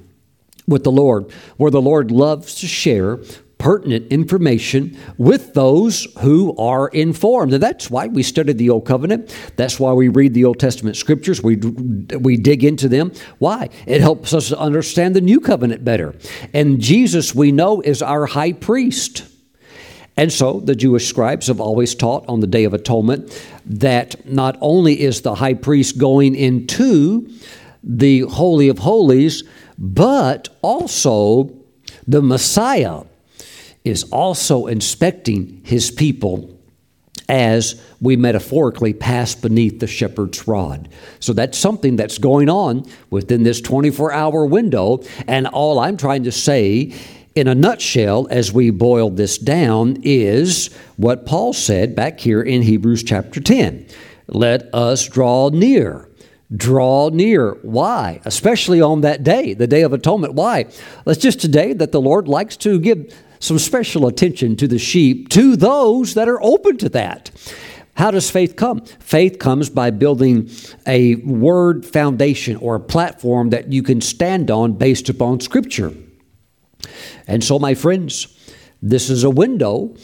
with the Lord, where the Lord loves to share pertinent information with those who are informed. And that's why we study the Old Covenant. That's why we read the Old Testament scriptures. We, we dig into them. Why? It helps us understand the New Covenant better. And Jesus, we know, is our high priest. And so the Jewish scribes have always taught on the Day of Atonement that not only is the high priest going into the Holy of Holies, but also the Messiah is also inspecting his people as we metaphorically pass beneath the shepherd's rod. So that's something that's going on within this 24 hour window. And all I'm trying to say in a nutshell, as we boil this down, is what Paul said back here in Hebrews chapter 10. Let us draw near. Draw near. Why? Especially on that day, the Day of Atonement. Why? It's just a day that the Lord likes to give some special attention to the sheep, to those that are open to that. How does faith come? Faith comes by building a word foundation or a platform that you can stand on based upon Scripture. And so, my friends, this is a window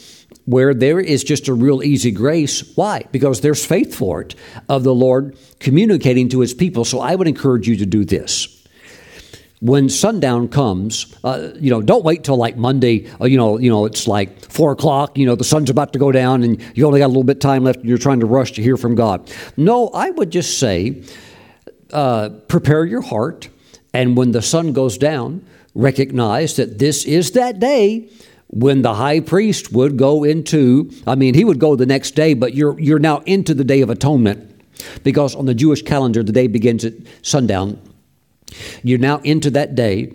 where there is just a real easy grace. Why? Because there's faith for it of the Lord communicating to his people. So I would encourage you to do this when sundown comes, uh, you know, don't wait till like Monday. Uh, you know, you know, it's like four o'clock. You know, the sun's about to go down, and you only got a little bit of time left. and You're trying to rush to hear from God. No, I would just say, uh, prepare your heart, and when the sun goes down, recognize that this is that day when the high priest would go into. I mean, he would go the next day, but you're you're now into the day of atonement. Because on the Jewish calendar, the day begins at sundown you're now into that day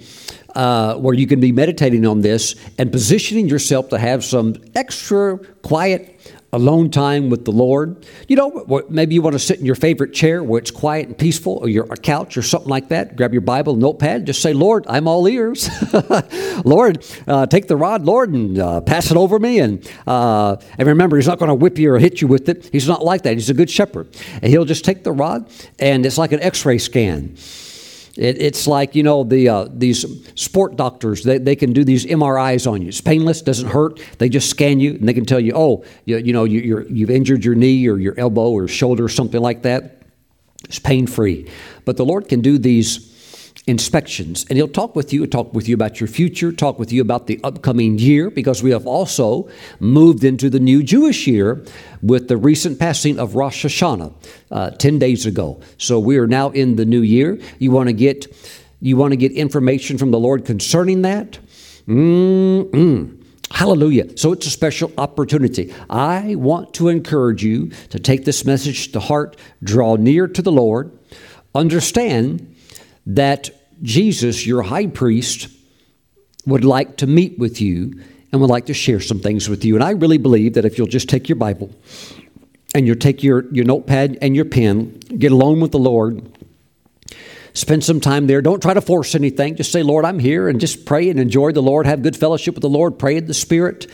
uh, where you can be meditating on this and positioning yourself to have some extra quiet alone time with the Lord. You know, maybe you want to sit in your favorite chair where it's quiet and peaceful, or your couch or something like that. Grab your Bible, notepad, just say, Lord, I'm all ears. Lord, uh, take the rod, Lord, and uh, pass it over me. And, uh, and remember, He's not going to whip you or hit you with it. He's not like that. He's a good shepherd. And He'll just take the rod, and it's like an x ray scan. It, it's like, you know, the, uh, these sport doctors, they, they can do these MRIs on you. It's painless, doesn't hurt. They just scan you and they can tell you, oh, you, you know, you, you're, you've injured your knee or your elbow or shoulder or something like that. It's pain free. But the Lord can do these inspections. And he'll talk with you, talk with you about your future, talk with you about the upcoming year, because we have also moved into the new Jewish year with the recent passing of Rosh Hashanah uh, 10 days ago. So we are now in the new year. You want to get you want to get information from the Lord concerning that? Mm-mm. Hallelujah. So it's a special opportunity. I want to encourage you to take this message to heart, draw near to the Lord, understand that Jesus, your high priest, would like to meet with you and would like to share some things with you. And I really believe that if you'll just take your Bible and you'll take your, your notepad and your pen, get alone with the Lord, spend some time there. Don't try to force anything. Just say, Lord, I'm here, and just pray and enjoy the Lord. Have good fellowship with the Lord. Pray in the Spirit.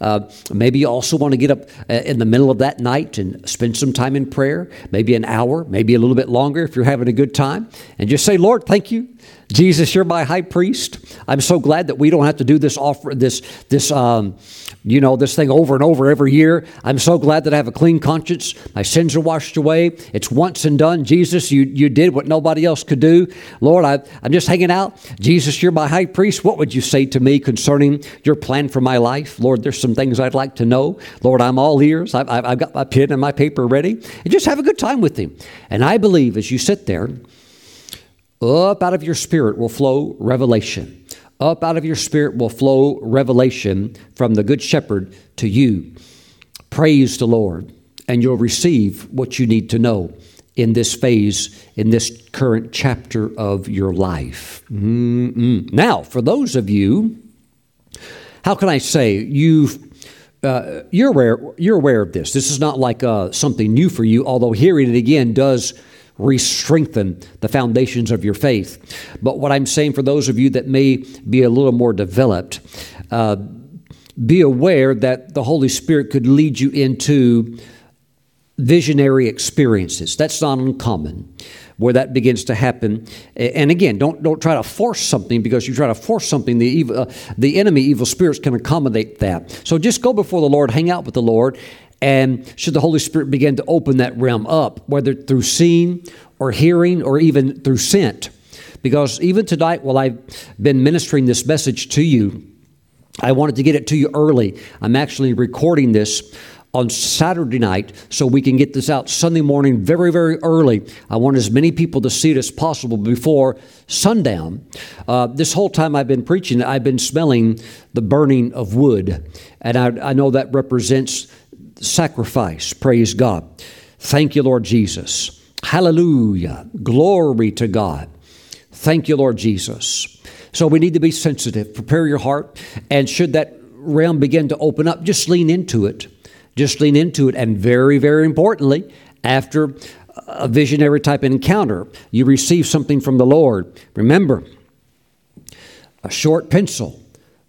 Uh, maybe you also want to get up uh, in the middle of that night and spend some time in prayer, maybe an hour, maybe a little bit longer if you're having a good time, and just say, Lord, thank you. Jesus, you're my high priest. I'm so glad that we don't have to do this offer, this, this, um, you know, this thing over and over every year. I'm so glad that I have a clean conscience. My sins are washed away. It's once and done. Jesus, you, you did what nobody else could do. Lord, I, I'm just hanging out. Jesus, you're my high priest. What would you say to me concerning your plan for my life? Lord, there's some things I'd like to know. Lord, I'm all ears. I've, I've got my pen and my paper ready. And just have a good time with Him. And I believe as you sit there, up out of your spirit will flow revelation. Up out of your spirit will flow revelation from the Good Shepherd to you. Praise the Lord, and you'll receive what you need to know in this phase, in this current chapter of your life. Mm-mm. Now, for those of you, how can I say you've uh, you're aware you're aware of this. This is not like uh, something new for you, although hearing it again does re-strengthen the foundations of your faith. But what I'm saying for those of you that may be a little more developed, uh, be aware that the Holy Spirit could lead you into visionary experiences. That's not uncommon where that begins to happen. And again, don't don't try to force something because you try to force something, the evil, uh, the enemy, evil spirits can accommodate that. So just go before the Lord, hang out with the Lord, and should the Holy Spirit begin to open that realm up, whether through seeing or hearing or even through scent. Because even tonight, while I've been ministering this message to you, I wanted to get it to you early. I'm actually recording this on Saturday night so we can get this out Sunday morning very, very early. I want as many people to see it as possible before sundown. Uh, this whole time I've been preaching, I've been smelling the burning of wood. And I, I know that represents sacrifice. Praise God. Thank you, Lord Jesus. Hallelujah. Glory to God. Thank you, Lord Jesus. So we need to be sensitive. Prepare your heart. And should that realm begin to open up, just lean into it. Just lean into it. And very, very importantly, after a visionary type encounter, you receive something from the Lord. Remember, a short pencil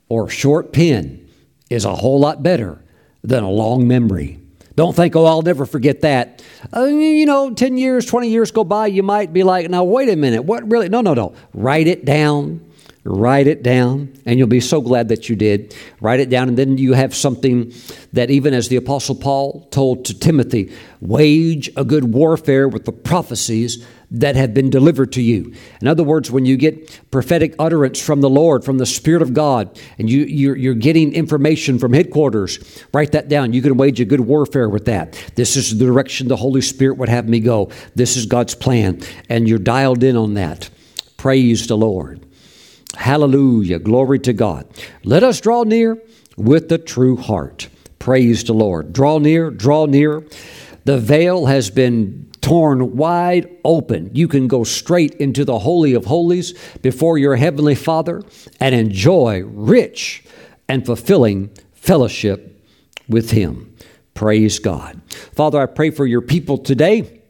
or short pen is a whole lot better than a long memory. Don't think, oh, I'll never forget that. Uh, you know, 10 years, 20 years go by, you might be like, now, wait a minute, what really? No, no, no. Write it down. Write it down, and you'll be so glad that you did. Write it down, and then you have something that, even as the Apostle Paul told to Timothy, wage a good warfare with the prophecies that have been delivered to you. In other words, when you get prophetic utterance from the Lord, from the Spirit of God, and you, you're, you're getting information from headquarters, write that down. You can wage a good warfare with that. This is the direction the Holy Spirit would have me go. This is God's plan, and you're dialed in on that. Praise the Lord. Hallelujah. Glory to God. Let us draw near with the true heart. Praise the Lord. Draw near, draw near. The veil has been torn wide open. You can go straight into the Holy of Holies before your Heavenly Father and enjoy rich and fulfilling fellowship with Him. Praise God. Father, I pray for your people today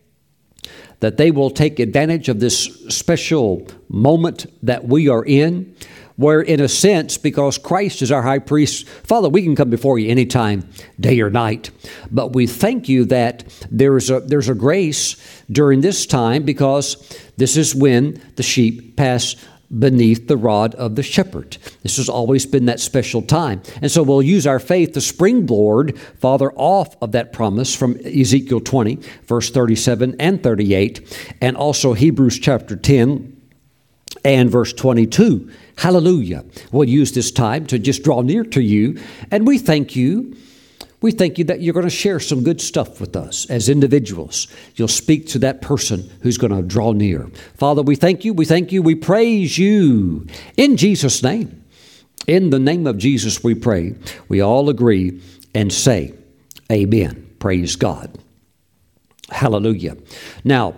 that they will take advantage of this special moment that we are in, where, in a sense, because Christ is our high priest, Father, we can come before you anytime, day or night. But we thank you that there's a, there's a grace during this time because this is when the sheep pass beneath the rod of the shepherd. This has always been that special time. And so we'll use our faith to springboard, Father, off of that promise from Ezekiel 20, verse 37 and 38, and also Hebrews chapter 10 and verse 22. Hallelujah. We'll use this time to just draw near to you, and we thank you we thank you that you're going to share some good stuff with us as individuals. You'll speak to that person who's going to draw near. Father, we thank you, we thank you, we praise you. In Jesus' name, in the name of Jesus, we pray. We all agree and say, Amen. Praise God. Hallelujah. Now,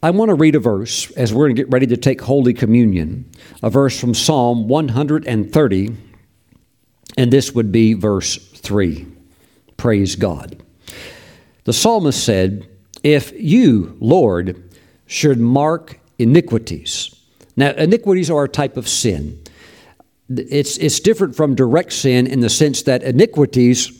I want to read a verse as we're going to get ready to take Holy Communion, a verse from Psalm 130, and this would be verse 3. Praise God. The psalmist said, If you, Lord, should mark iniquities. Now, iniquities are a type of sin. It's, it's different from direct sin in the sense that iniquities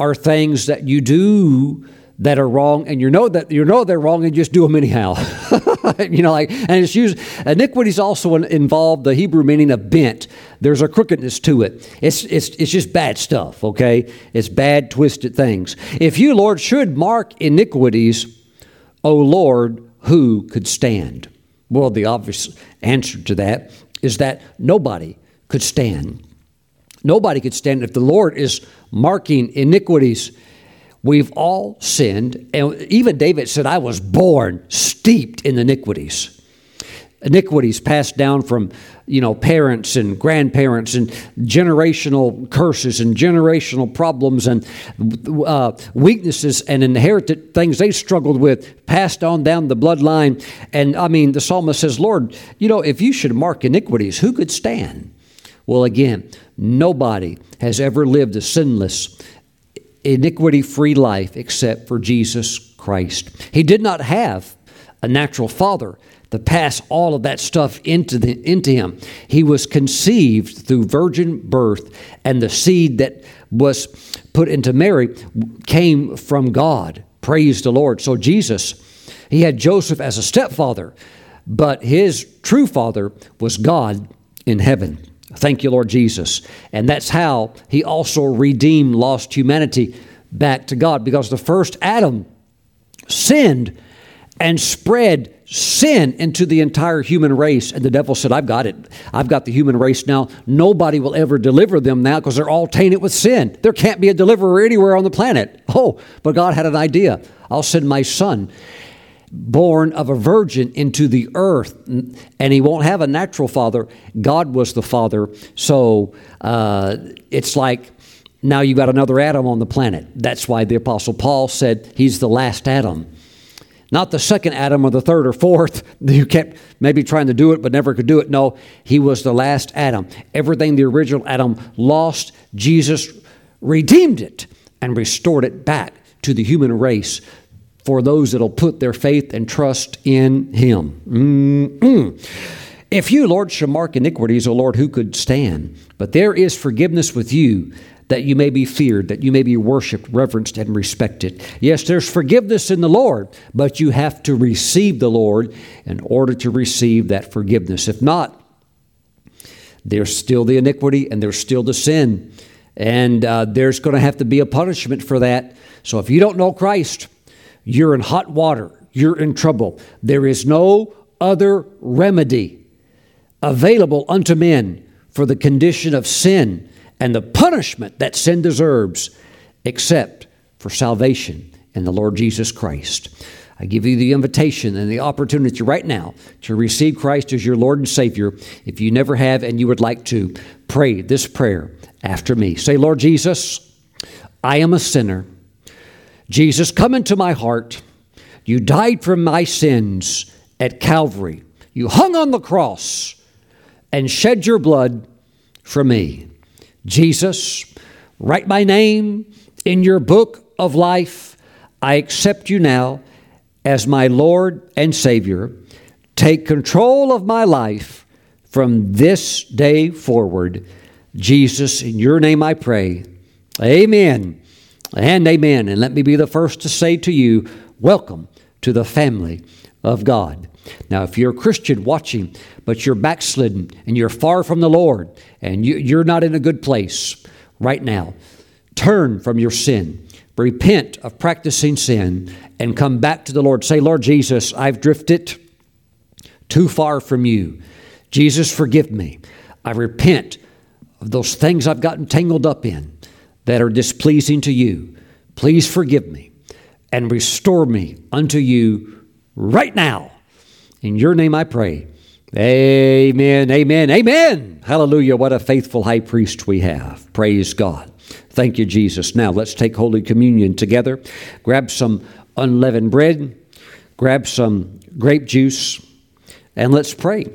are things that you do that are wrong and you know that you know they're wrong and just do them anyhow. You know like and it's used iniquities also involve the hebrew meaning of bent. There's a crookedness to it. It's it's it's just bad stuff okay? It's bad twisted things. If you lord should mark iniquities o lord who could stand? Well the obvious answer to that is that nobody could stand. Nobody could stand if the lord is marking iniquities We've all sinned. And even David said, I was born steeped in iniquities. Iniquities passed down from, you know, parents and grandparents and generational curses and generational problems and uh, weaknesses and inherited things they struggled with, passed on down the bloodline. And I mean, the psalmist says, Lord, you know, if you should mark iniquities, who could stand? Well, again, nobody has ever lived a sinless iniquity free life except for Jesus Christ. He did not have a natural father to pass all of that stuff into, the, into him. He was conceived through virgin birth, and the seed that was put into Mary came from God. Praise the Lord. So, Jesus, he had Joseph as a stepfather, but his true father was God in heaven. Thank you, Lord Jesus. And that's how he also redeemed lost humanity back to God because the first Adam sinned and spread sin into the entire human race. And the devil said, I've got it. I've got the human race now. Nobody will ever deliver them now because they're all tainted with sin. There can't be a deliverer anywhere on the planet. Oh, but God had an idea. I'll send my son born of a virgin into the earth, and he won't have a natural father. God was the father. So uh, it's like now you've got another Adam on the planet. That's why the Apostle Paul said he's the last Adam. Not the second Adam or the third or fourth who kept maybe trying to do it but never could do it. No, he was the last Adam. Everything the original Adam lost, Jesus redeemed it and restored it back to the human race for those that'll put their faith and trust in Him. Mm-mm. If you, Lord, shall mark iniquities, O Lord, who could stand? But there is forgiveness with you, that you may be feared, that you may be worshiped, reverenced, and respected. Yes, there's forgiveness in the Lord, but you have to receive the Lord in order to receive that forgiveness. If not, there's still the iniquity and there's still the sin. And uh, there's going to have to be a punishment for that. So if you don't know Christ, you're in hot water. You're in trouble. There is no other remedy available unto men for the condition of sin and the punishment that sin deserves, except for salvation in the Lord Jesus Christ. I give you the invitation and the opportunity right now to receive Christ as your Lord and Savior. If you never have and you would like to, pray this prayer after me. Say, Lord Jesus, I am a sinner. Jesus, come into my heart. You died for my sins at Calvary. You hung on the cross and shed your blood for me. Jesus, write my name in your book of life, I accept you now as my Lord and Savior. Take control of my life from this day forward. Jesus, in your name I pray. Amen and amen. And let me be the first to say to you, welcome to the family of God. Now, if you're a Christian watching, but you're backslidden and you're far from the Lord and you, are not in a good place right now, turn from your sin, repent of practicing sin, and come back to the Lord. Say, Lord Jesus, I've drifted too far from you. Jesus, forgive me. I repent of those things I've gotten tangled up in that are displeasing to you. Please forgive me and restore me unto you right now. In your name I pray. Amen, amen, amen. Hallelujah. What a faithful high priest we have. Praise God. Thank you, Jesus. Now let's take Holy Communion together. Grab some unleavened bread, grab some grape juice, and let's pray.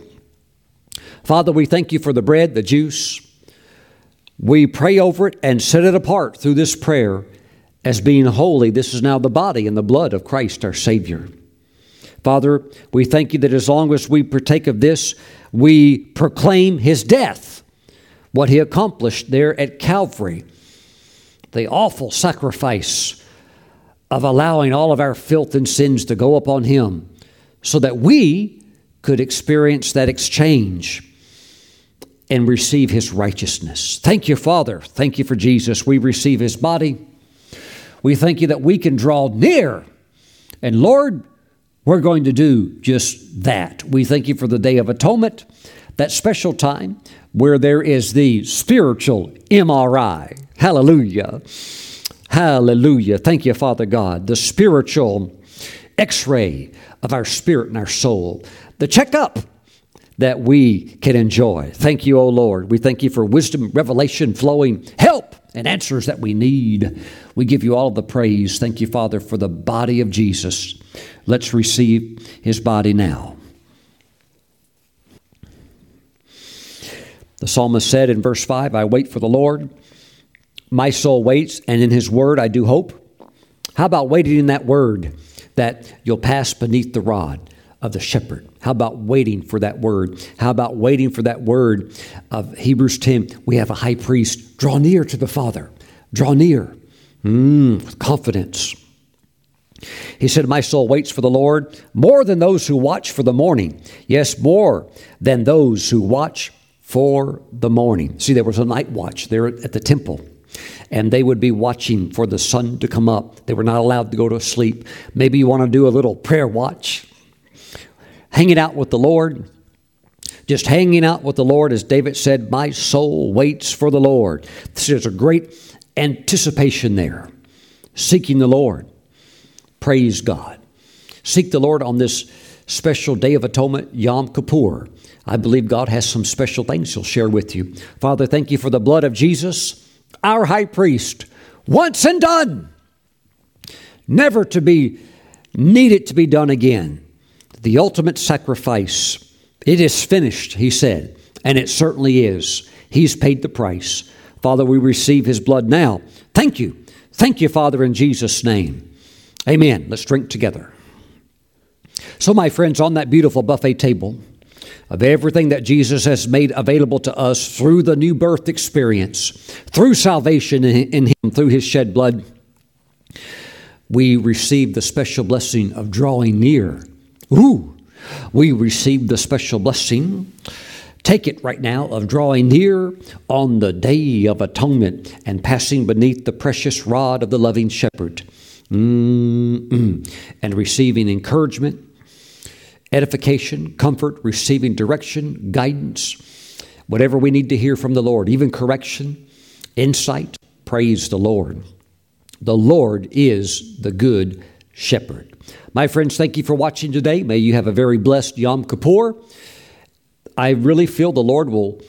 Father, we thank you for the bread, the juice. We pray over it and set it apart through this prayer as being holy. This is now the body and the blood of Christ our Savior. Father, we thank you that as long as we partake of this, we proclaim his death, what he accomplished there at Calvary, the awful sacrifice of allowing all of our filth and sins to go upon him so that we could experience that exchange and receive his righteousness. Thank you, Father. Thank you for Jesus. We receive his body. We thank you that we can draw near. And Lord, we're going to do just that. We thank you for the Day of Atonement, that special time where there is the spiritual MRI. Hallelujah. Hallelujah. Thank you, Father God. The spiritual x ray of our spirit and our soul. The checkup that we can enjoy. Thank you, O Lord. We thank you for wisdom, revelation, flowing, help, and answers that we need. We give you all the praise. Thank you, Father, for the body of Jesus. Let's receive his body now. The psalmist said in verse 5 I wait for the Lord. My soul waits, and in his word I do hope. How about waiting in that word that you'll pass beneath the rod? of the shepherd. How about waiting for that word? How about waiting for that word of Hebrews 10? We have a high priest. Draw near to the Father. Draw near mm, with confidence. He said, My soul waits for the Lord more than those who watch for the morning. Yes, more than those who watch for the morning. See, there was a night watch there at the temple and they would be watching for the sun to come up. They were not allowed to go to sleep. Maybe you want to do a little prayer watch hanging out with the Lord, just hanging out with the Lord, as David said, My soul waits for the Lord. There's a great anticipation there, seeking the Lord. Praise God. Seek the Lord on this special day of atonement, Yom Kippur. I believe God has some special things He'll share with you. Father, thank you for the blood of Jesus, our high priest, once and done, never to be needed to be done again the ultimate sacrifice. It is finished, he said, and it certainly is. He's paid the price. Father, we receive his blood now. Thank you. Thank you, Father, in Jesus' name. Amen. Let's drink together. So, my friends, on that beautiful buffet table of everything that Jesus has made available to us through the new birth experience, through salvation in him, through his shed blood, we receive the special blessing of drawing near Ooh, we receive the special blessing. Take it right now of drawing near on the day of atonement and passing beneath the precious rod of the loving shepherd Mm-mm. and receiving encouragement, edification, comfort, receiving direction, guidance, whatever we need to hear from the Lord, even correction, insight. Praise the Lord. The Lord is the good shepherd. My friends, thank you for watching today. May you have a very blessed Yom Kippur. I really feel the Lord will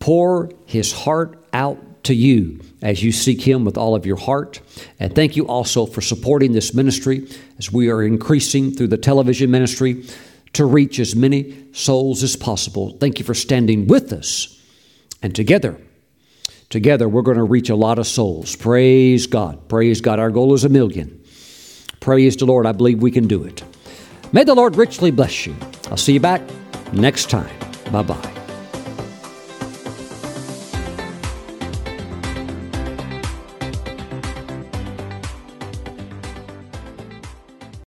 pour his heart out to you as you seek him with all of your heart. And thank you also for supporting this ministry as we are increasing through the television ministry to reach as many souls as possible. Thank you for standing with us and together Together, we're going to reach a lot of souls. Praise God. Praise God. Our goal is a million. Praise the Lord. I believe we can do it. May the Lord richly bless you. I'll see you back next time. Bye bye.